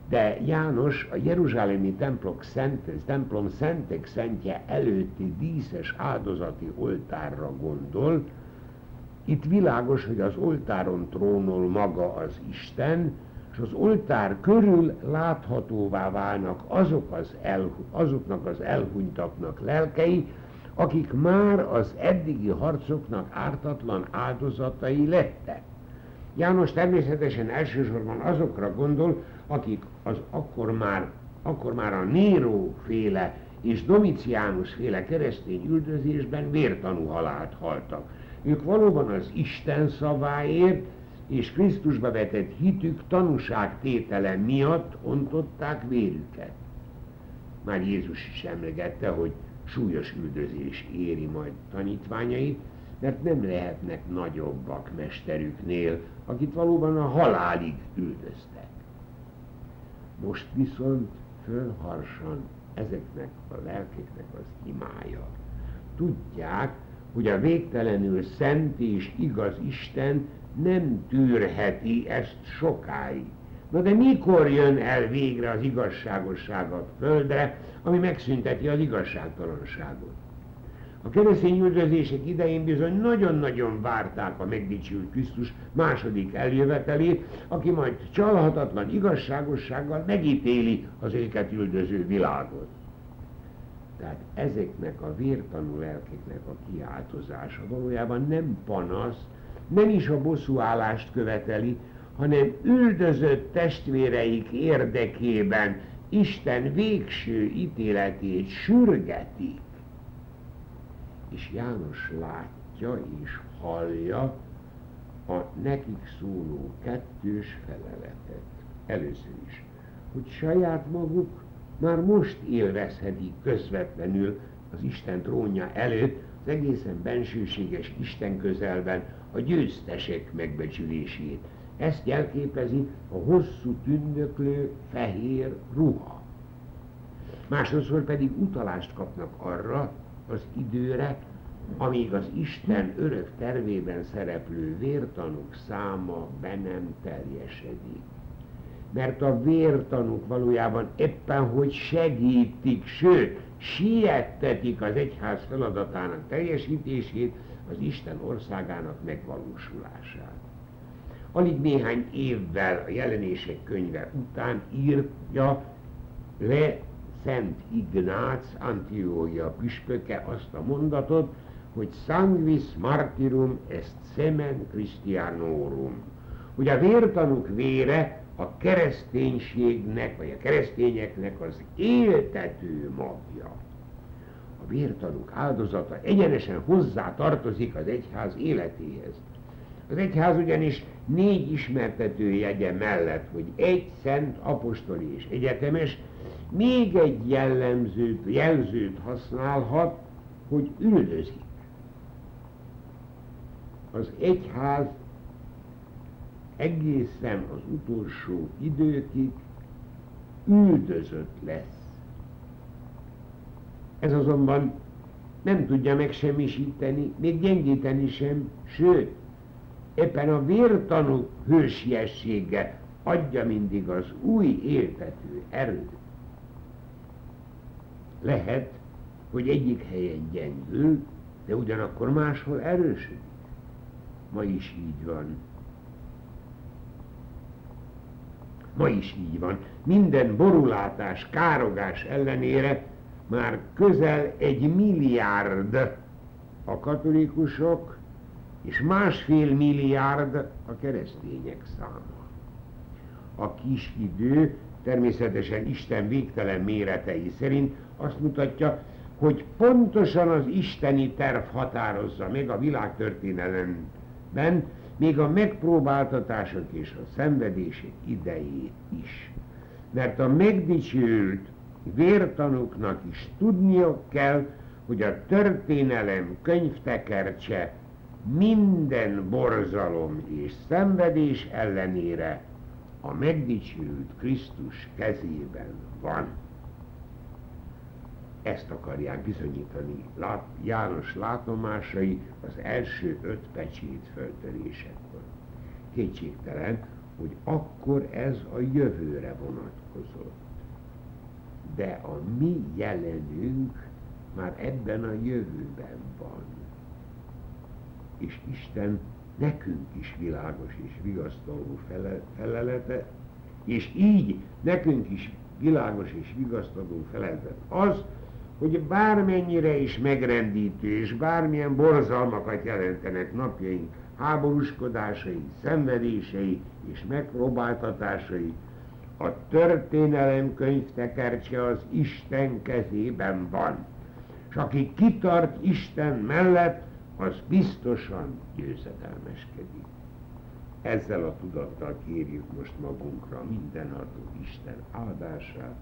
De János a Jeruzsálemi templom, szent, templom szentek szentje előtti díszes áldozati oltárra gondol. Itt világos, hogy az oltáron trónol maga az Isten, és az oltár körül láthatóvá válnak azok az el, azoknak az elhunytaknak lelkei, akik már az eddigi harcoknak ártatlan áldozatai lettek. János természetesen elsősorban azokra gondol, akik az akkor már, akkor már a Néró féle és Domitiánus féle keresztény üldözésben vértanú halált haltak. Ők valóban az Isten szaváért és Krisztusba vetett hitük tanúságtétele miatt ontották vérüket. Már Jézus is emlegette, hogy súlyos üldözés éri majd tanítványait, mert nem lehetnek nagyobbak mesterüknél, akit valóban a halálig üldöztek. Most viszont fölharsan ezeknek a lelkéknek az imája. Tudják, hogy a végtelenül szent és igaz Isten nem tűrheti ezt sokáig. Na de mikor jön el végre az igazságosság a földre, ami megszünteti az igazságtalanságot? A keresztény üldözések idején bizony nagyon-nagyon várták a megdicsült Krisztus második eljövetelét, aki majd csalhatatlan igazságossággal megítéli az őket üldöző világot. Tehát ezeknek a vértanú lelkeknek a kiáltozása valójában nem panasz, nem is a bosszúállást követeli, hanem üldözött testvéreik érdekében Isten végső ítéletét sürgetik. És János látja és hallja a nekik szóló kettős feleletet. Először is, hogy saját maguk már most élvezhetik közvetlenül az Isten trónja előtt az egészen bensőséges Isten közelben a győztesek megbecsülését. Ezt jelképezi a hosszú tündöklő fehér ruha. Másodszor pedig utalást kapnak arra az időre, amíg az Isten örök tervében szereplő vértanúk száma be nem teljesedik. Mert a vértanúk valójában éppen hogy segítik, sőt, siettetik az egyház feladatának teljesítését, az Isten országának megvalósulását. Alig néhány évvel a jelenések könyve után írja le Szent Ignác Antiója püspöke azt a mondatot, hogy sanguis martyrum est semen Christianorum, hogy a vértanúk vére a kereszténységnek, vagy a keresztényeknek az éltető magja. A vértanúk áldozata egyenesen hozzá tartozik az egyház életéhez. Az egyház ugyanis négy ismertető jegye mellett, hogy egy szent apostoli és egyetemes, még egy jellemzőt, jelzőt használhat, hogy üldözik. Az egyház egészen az utolsó időkig üldözött lesz. Ez azonban nem tudja megsemmisíteni, még gyengíteni sem, sőt, éppen a vértanú hősiessége adja mindig az új éltető erőt. Lehet, hogy egyik helyen gyengül, de ugyanakkor máshol erősödik. Ma is így van. Ma is így van. Minden borulátás, károgás ellenére már közel egy milliárd a katolikusok, és másfél milliárd a keresztények száma. A kis idő természetesen Isten végtelen méretei szerint azt mutatja, hogy pontosan az isteni terv határozza meg a világtörténelemben, még a megpróbáltatások és a szenvedések idejét is. Mert a megdicsült vértanúknak is tudnia kell, hogy a történelem könyvtekercse minden borzalom és szenvedés ellenére a megdicsült Krisztus kezében van. Ezt akarják bizonyítani János látomásai az első öt pecsét föltörésekor. Kétségtelen, hogy akkor ez a jövőre vonatkozott. De a mi jelenünk már ebben a jövőben van. És Isten nekünk is világos és vigasztaló felelete, és így nekünk is világos és vigasztaló felelete az, hogy bármennyire is megrendítő és bármilyen borzalmakat jelentenek napjaink háborúskodásai, szenvedései és megpróbáltatásai, a történelem könyvtekercse az Isten kezében van. És aki kitart Isten mellett, az biztosan győzedelmeskedik. Ezzel a tudattal kérjük most magunkra mindenható Isten áldását,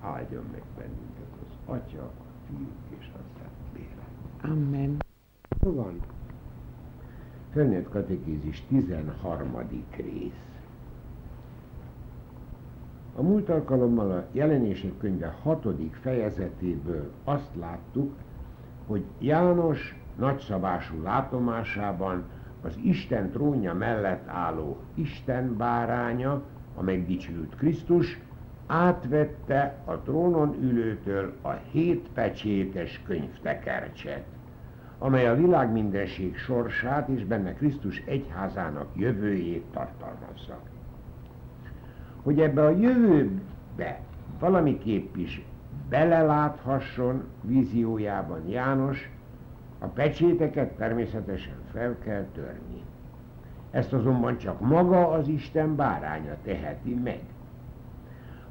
áldjon meg bennünket az Atya, a Fiú és a Szent Lélek. Amen. Van. Felnőtt katekézis 13. rész. A múlt alkalommal a jelenések könyve hatodik fejezetéből azt láttuk, hogy János nagyszabású látomásában az Isten trónja mellett álló Isten báránya, a megdicsült Krisztus, átvette a trónon ülőtől a hét pecsétes könyvtekercset, amely a világ mindenség sorsát és benne Krisztus egyházának jövőjét tartalmazza. Hogy ebbe a jövőbe valamiképp is beleláthasson víziójában János, a pecséteket természetesen fel kell törni. Ezt azonban csak maga az Isten báránya teheti meg.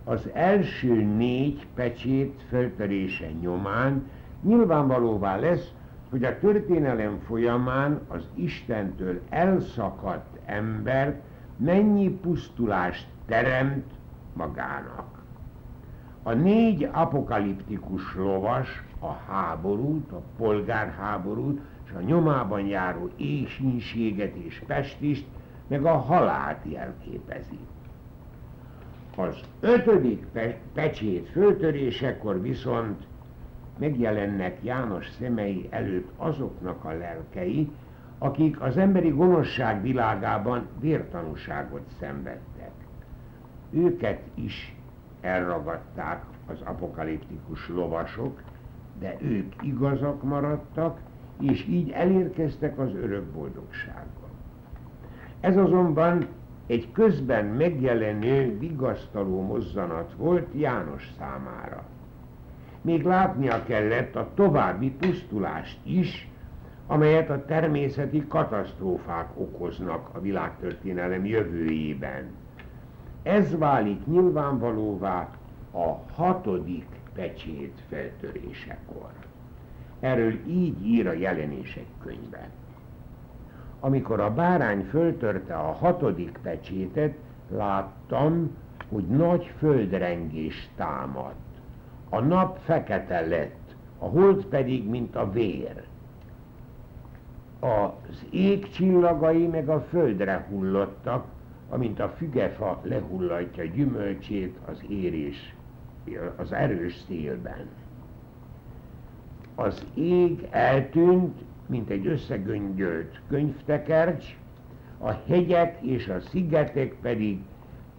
Az első négy pecsét feltörése nyomán nyilvánvalóvá lesz, hogy a történelem folyamán az Istentől elszakadt ember mennyi pusztulást teremt magának. A négy apokaliptikus lovas a háborút, a polgárháborút és a nyomában járó ésinséget és pestist, meg a halált jelképezi. Az ötödik pe- pecsét föltörésekor viszont megjelennek János szemei előtt azoknak a lelkei, akik az emberi gonoszság világában vértanúságot szenvedtek. Őket is elragadták az apokaliptikus lovasok, de ők igazak maradtak, és így elérkeztek az örök boldogságba. Ez azonban egy közben megjelenő, vigasztaló mozzanat volt János számára. Még látnia kellett a további pusztulást is, amelyet a természeti katasztrófák okoznak a világtörténelem jövőjében. Ez válik nyilvánvalóvá a hatodik pecsét feltörésekor. Erről így ír a jelenések könyve. Amikor a bárány föltörte a hatodik pecsétet, láttam, hogy nagy földrengés támadt. A nap fekete lett, a hold pedig, mint a vér. Az ég csillagai meg a földre hullottak, amint a fügefa lehullatja gyümölcsét az érés, az erős szélben. Az ég eltűnt, mint egy összegöngyölt könyvtekercs, a hegyek és a szigetek pedig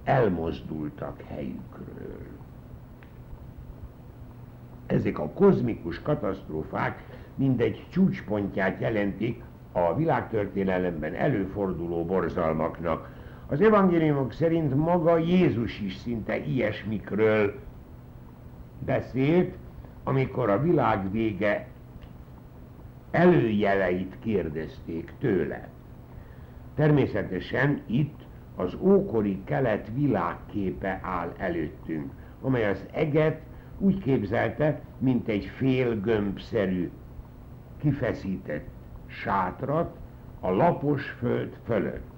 elmozdultak helyükről. Ezek a kozmikus katasztrófák mindegy csúcspontját jelentik a világtörténelemben előforduló borzalmaknak. Az evangéliumok szerint maga Jézus is szinte ilyesmikről beszélt, amikor a világ vége előjeleit kérdezték tőle. Természetesen itt az ókori kelet világképe áll előttünk, amely az eget úgy képzelte, mint egy fél gömbszerű, kifeszített sátrat a lapos föld fölött.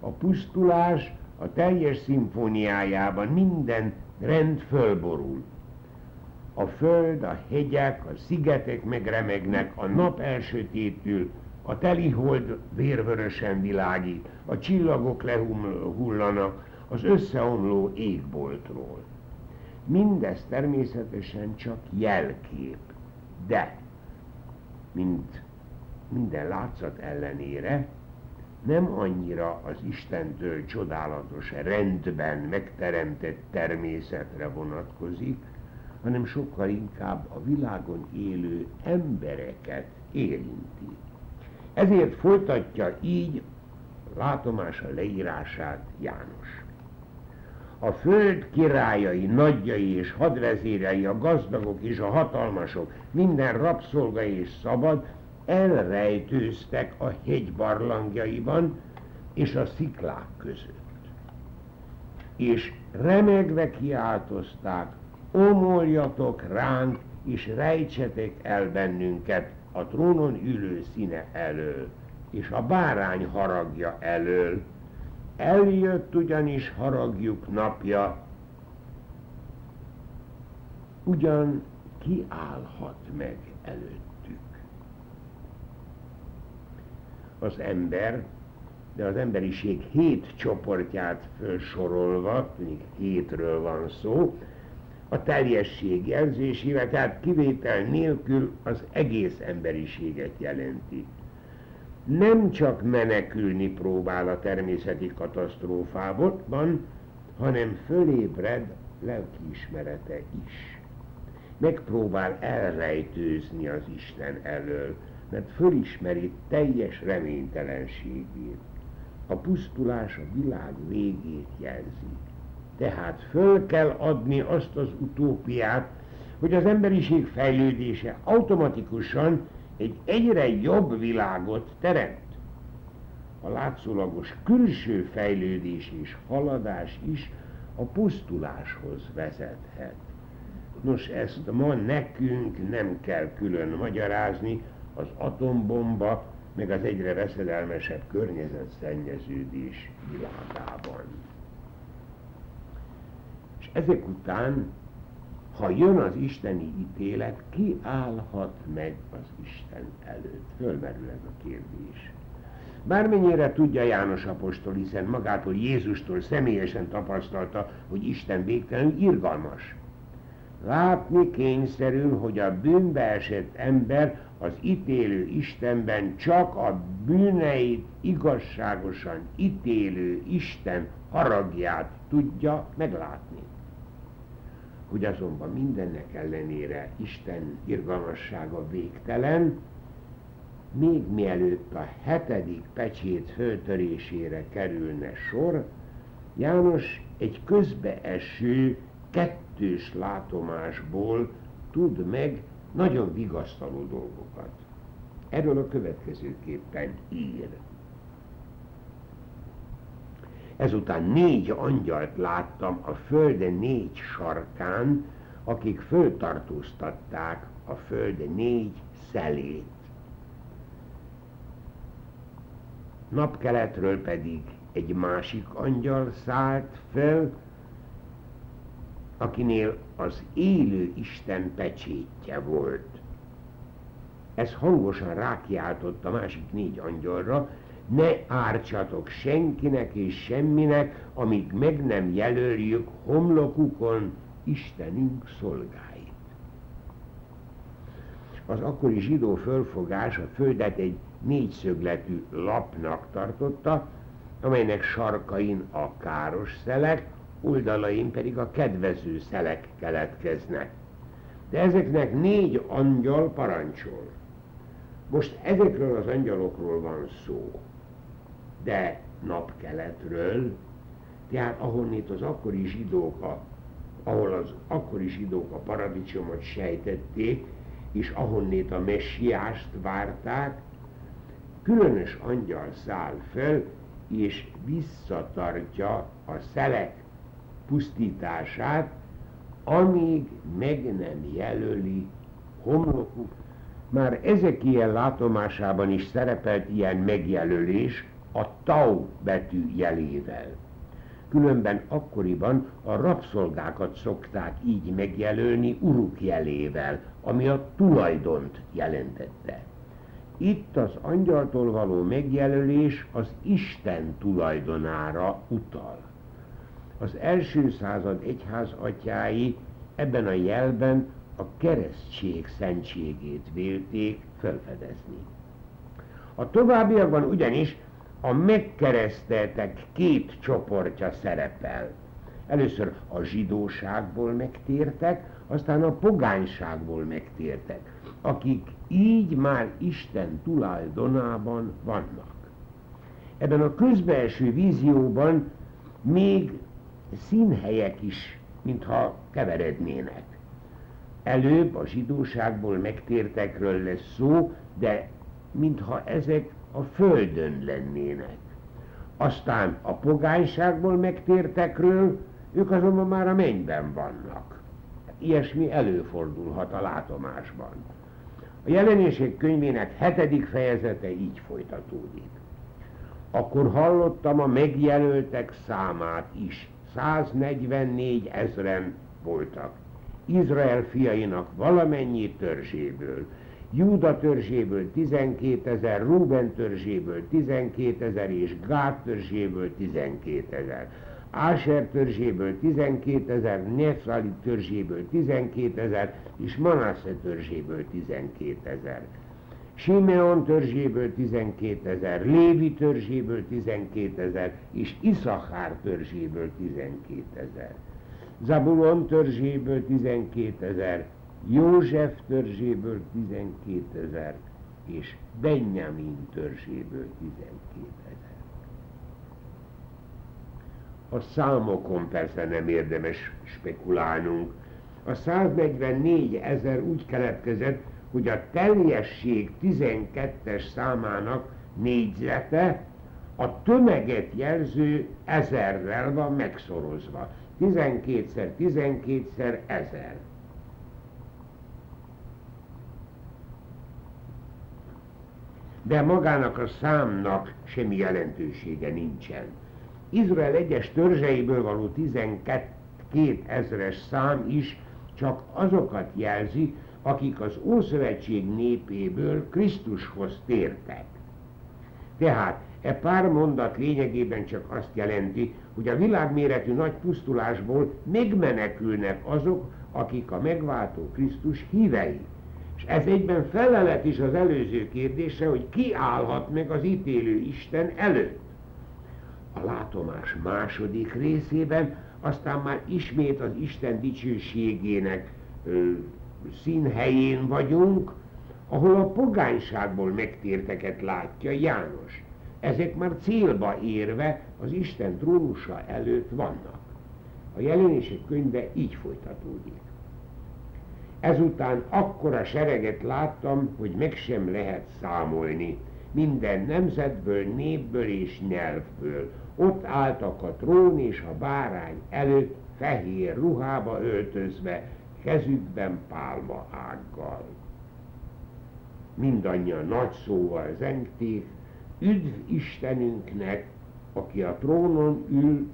A pusztulás a teljes szimfóniájában minden rend fölborul. A föld, a hegyek, a szigetek megremegnek, a nap elsötétül, a telihold vérvörösen világít, a csillagok lehullanak az összeomló égboltról. Mindez természetesen csak jelkép, de, mint minden látszat ellenére, nem annyira az Istentől csodálatos rendben megteremtett természetre vonatkozik, hanem sokkal inkább a világon élő embereket érinti. Ezért folytatja így látomása leírását János. A föld királyai, nagyjai és hadvezérei, a gazdagok és a hatalmasok, minden rabszolga és szabad elrejtőztek a hegy barlangjaiban és a sziklák között. És remegve kiáltozták, omoljatok ránk, és rejtsetek el bennünket a trónon ülő színe elől, és a bárány haragja elől. Eljött ugyanis haragjuk napja, ugyan kiállhat meg előttük. Az ember, de az emberiség hét csoportját felsorolva, még hétről van szó, a teljesség jelzésével, tehát kivétel nélkül az egész emberiséget jelenti. Nem csak menekülni próbál a természeti katasztrófában, hanem fölébred lelkiismerete is. Megpróbál elrejtőzni az Isten elől, mert fölismeri teljes reménytelenségét. A pusztulás a világ végét jelzi. Tehát föl kell adni azt az utópiát, hogy az emberiség fejlődése automatikusan egy egyre jobb világot teremt. A látszólagos külső fejlődés és haladás is a pusztuláshoz vezethet. Nos, ezt ma nekünk nem kell külön magyarázni, az atombomba, meg az egyre veszedelmesebb környezetszennyeződés világában. Ezek után, ha jön az isteni ítélet, ki állhat meg az Isten előtt? Fölmerül ez a kérdés. Bármennyire tudja János apostol, hiszen magától Jézustól személyesen tapasztalta, hogy Isten végtelenül irgalmas. Látni kényszerül, hogy a bűnbe esett ember az ítélő Istenben csak a bűneit igazságosan ítélő Isten haragját tudja meglátni. Hogy azonban mindennek ellenére Isten irgalmassága végtelen, még mielőtt a hetedik pecsét föltörésére kerülne sor, János egy közbeeső, kettős látomásból tud meg nagyon vigasztaló dolgokat. Erről a következőképpen ír. Ezután négy angyalt láttam a földe négy sarkán, akik föltartóztatták a földe négy szelét. Napkeletről pedig egy másik angyal szállt fel, akinél az élő Isten pecsétje volt. Ez hangosan rákiáltott a másik négy angyalra, ne ártsatok senkinek és semminek, amíg meg nem jelöljük homlokukon Istenünk szolgáit. Az akkori zsidó fölfogás a földet egy négyszögletű lapnak tartotta, amelynek sarkain a káros szelek, oldalain pedig a kedvező szelek keletkeznek. De ezeknek négy angyal parancsol. Most ezekről az angyalokról van szó, de napkeletről, tehát ahonnét az akkori zsidók, a, ahol az akkori zsidók a paradicsomot sejtették, és ahonnét a messiást várták, különös angyal száll fel, és visszatartja a szelek pusztítását, amíg meg nem jelöli homlokuk. Már ezek ilyen látomásában is szerepelt ilyen megjelölés a tau betű jelével. Különben akkoriban a rabszolgákat szokták így megjelölni uruk jelével, ami a tulajdont jelentette. Itt az angyaltól való megjelölés az Isten tulajdonára utal az első század egyház atyái ebben a jelben a keresztség szentségét vélték felfedezni. A továbbiakban ugyanis a megkereszteltek két csoportja szerepel. Először a zsidóságból megtértek, aztán a pogányságból megtértek, akik így már Isten tulajdonában vannak. Ebben a közbelső vízióban még színhelyek is, mintha keverednének. Előbb a zsidóságból megtértekről lesz szó, de mintha ezek a földön lennének. Aztán a pogányságból megtértekről, ők azonban már a mennyben vannak. Ilyesmi előfordulhat a látomásban. A jelenések könyvének hetedik fejezete így folytatódik. Akkor hallottam a megjelöltek számát is, 144 ezren voltak. Izrael fiainak valamennyi törzséből, Júda törzséből 12 ezer, Ruben törzséből 12 ezer és Gát törzséből 12 ezer. Áser törzséből 12 ezer, Nefzali törzséből 12 ezer, és Manasse törzséből 12 ezer. Simeon törzséből 12 ezer, Lévi törzséből 12 ezer, és Iszachár törzséből 12 ezer. Zabulon törzséből 12 ezer, József törzséből 12 ezer, és Benjamin törzséből 12 ezer. A számokon persze nem érdemes spekulálnunk, A 144 ezer úgy keletkezett, hogy a teljesség 12-es számának négyzete a tömeget jelző ezerrel van megszorozva. 12-szer 12-szer ezer. De magának a számnak semmi jelentősége nincsen. Izrael egyes törzseiből való 12 ezres szám is csak azokat jelzi, akik az Ószövetség népéből Krisztushoz tértek. Tehát e pár mondat lényegében csak azt jelenti, hogy a világméretű nagy pusztulásból megmenekülnek azok, akik a megváltó Krisztus hívei. És ez egyben felelet is az előző kérdése, hogy ki állhat meg az ítélő Isten előtt. A látomás második részében aztán már ismét az Isten dicsőségének ö, színhelyén vagyunk, ahol a pogányságból megtérteket látja János. Ezek már célba érve az Isten trónusa előtt vannak. A jelenések könyve így folytatódik. Ezután akkora sereget láttam, hogy meg sem lehet számolni. Minden nemzetből, népből és nyelvből. Ott álltak a trón és a bárány előtt, fehér ruhába öltözve, kezükben pálma ággal. Mindannyian nagy szóval zengték, üdv Istenünknek, aki a trónon ül,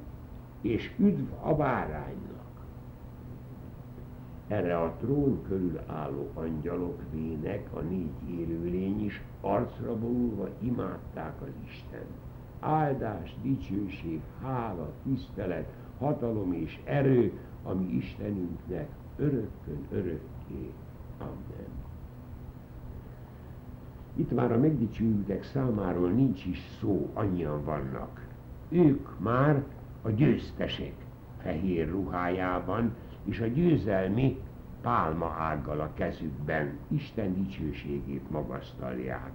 és üdv a báránynak. Erre a trón körül álló angyalok vének, a négy élőlény is arcra borulva imádták az Isten. Áldás, dicsőség, hála, tisztelet, hatalom és erő, ami Istenünknek örökkön örökké. Amen. Itt már a megdicsőültek számáról nincs is szó, annyian vannak. Ők már a győztesek fehér ruhájában, és a győzelmi pálma ággal a kezükben Isten dicsőségét magasztalják.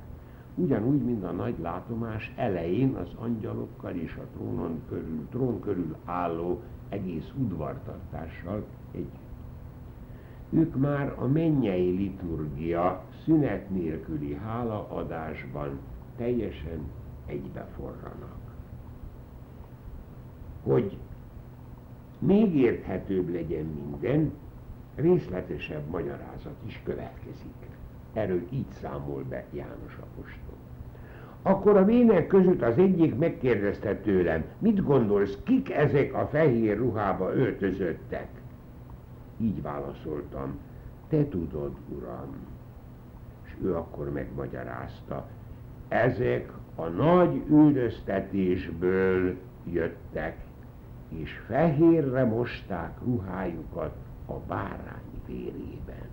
Ugyanúgy, mint a nagy látomás elején az angyalokkal és a trónon körül, trón körül álló egész udvartartással együtt. Ők már a mennyei liturgia szünet nélküli hálaadásban teljesen egybeforranak. Hogy még érthetőbb legyen minden, részletesebb magyarázat is következik. Erről így számol be János apostol. Akkor a vének között az egyik megkérdezte tőlem, mit gondolsz, kik ezek a fehér ruhába öltözöttek? Így válaszoltam, te tudod, uram. És ő akkor megmagyarázta, ezek a nagy üldöztetésből jöttek, és fehérre mosták ruhájukat a bárány vérében.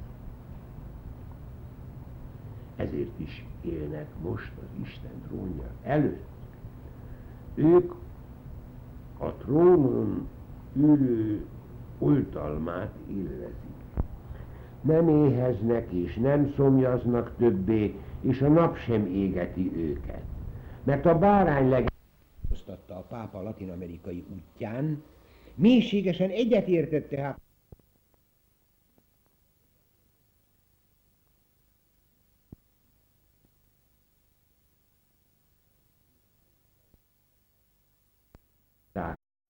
Ezért is élnek most az Isten trónja előtt. Ők a trónon ülő oltalmát élvezik. Nem éheznek és nem szomjaznak többé, és a nap sem égeti őket. Mert a bárány leg a pápa latin-amerikai útján, mélységesen egyetértett tehát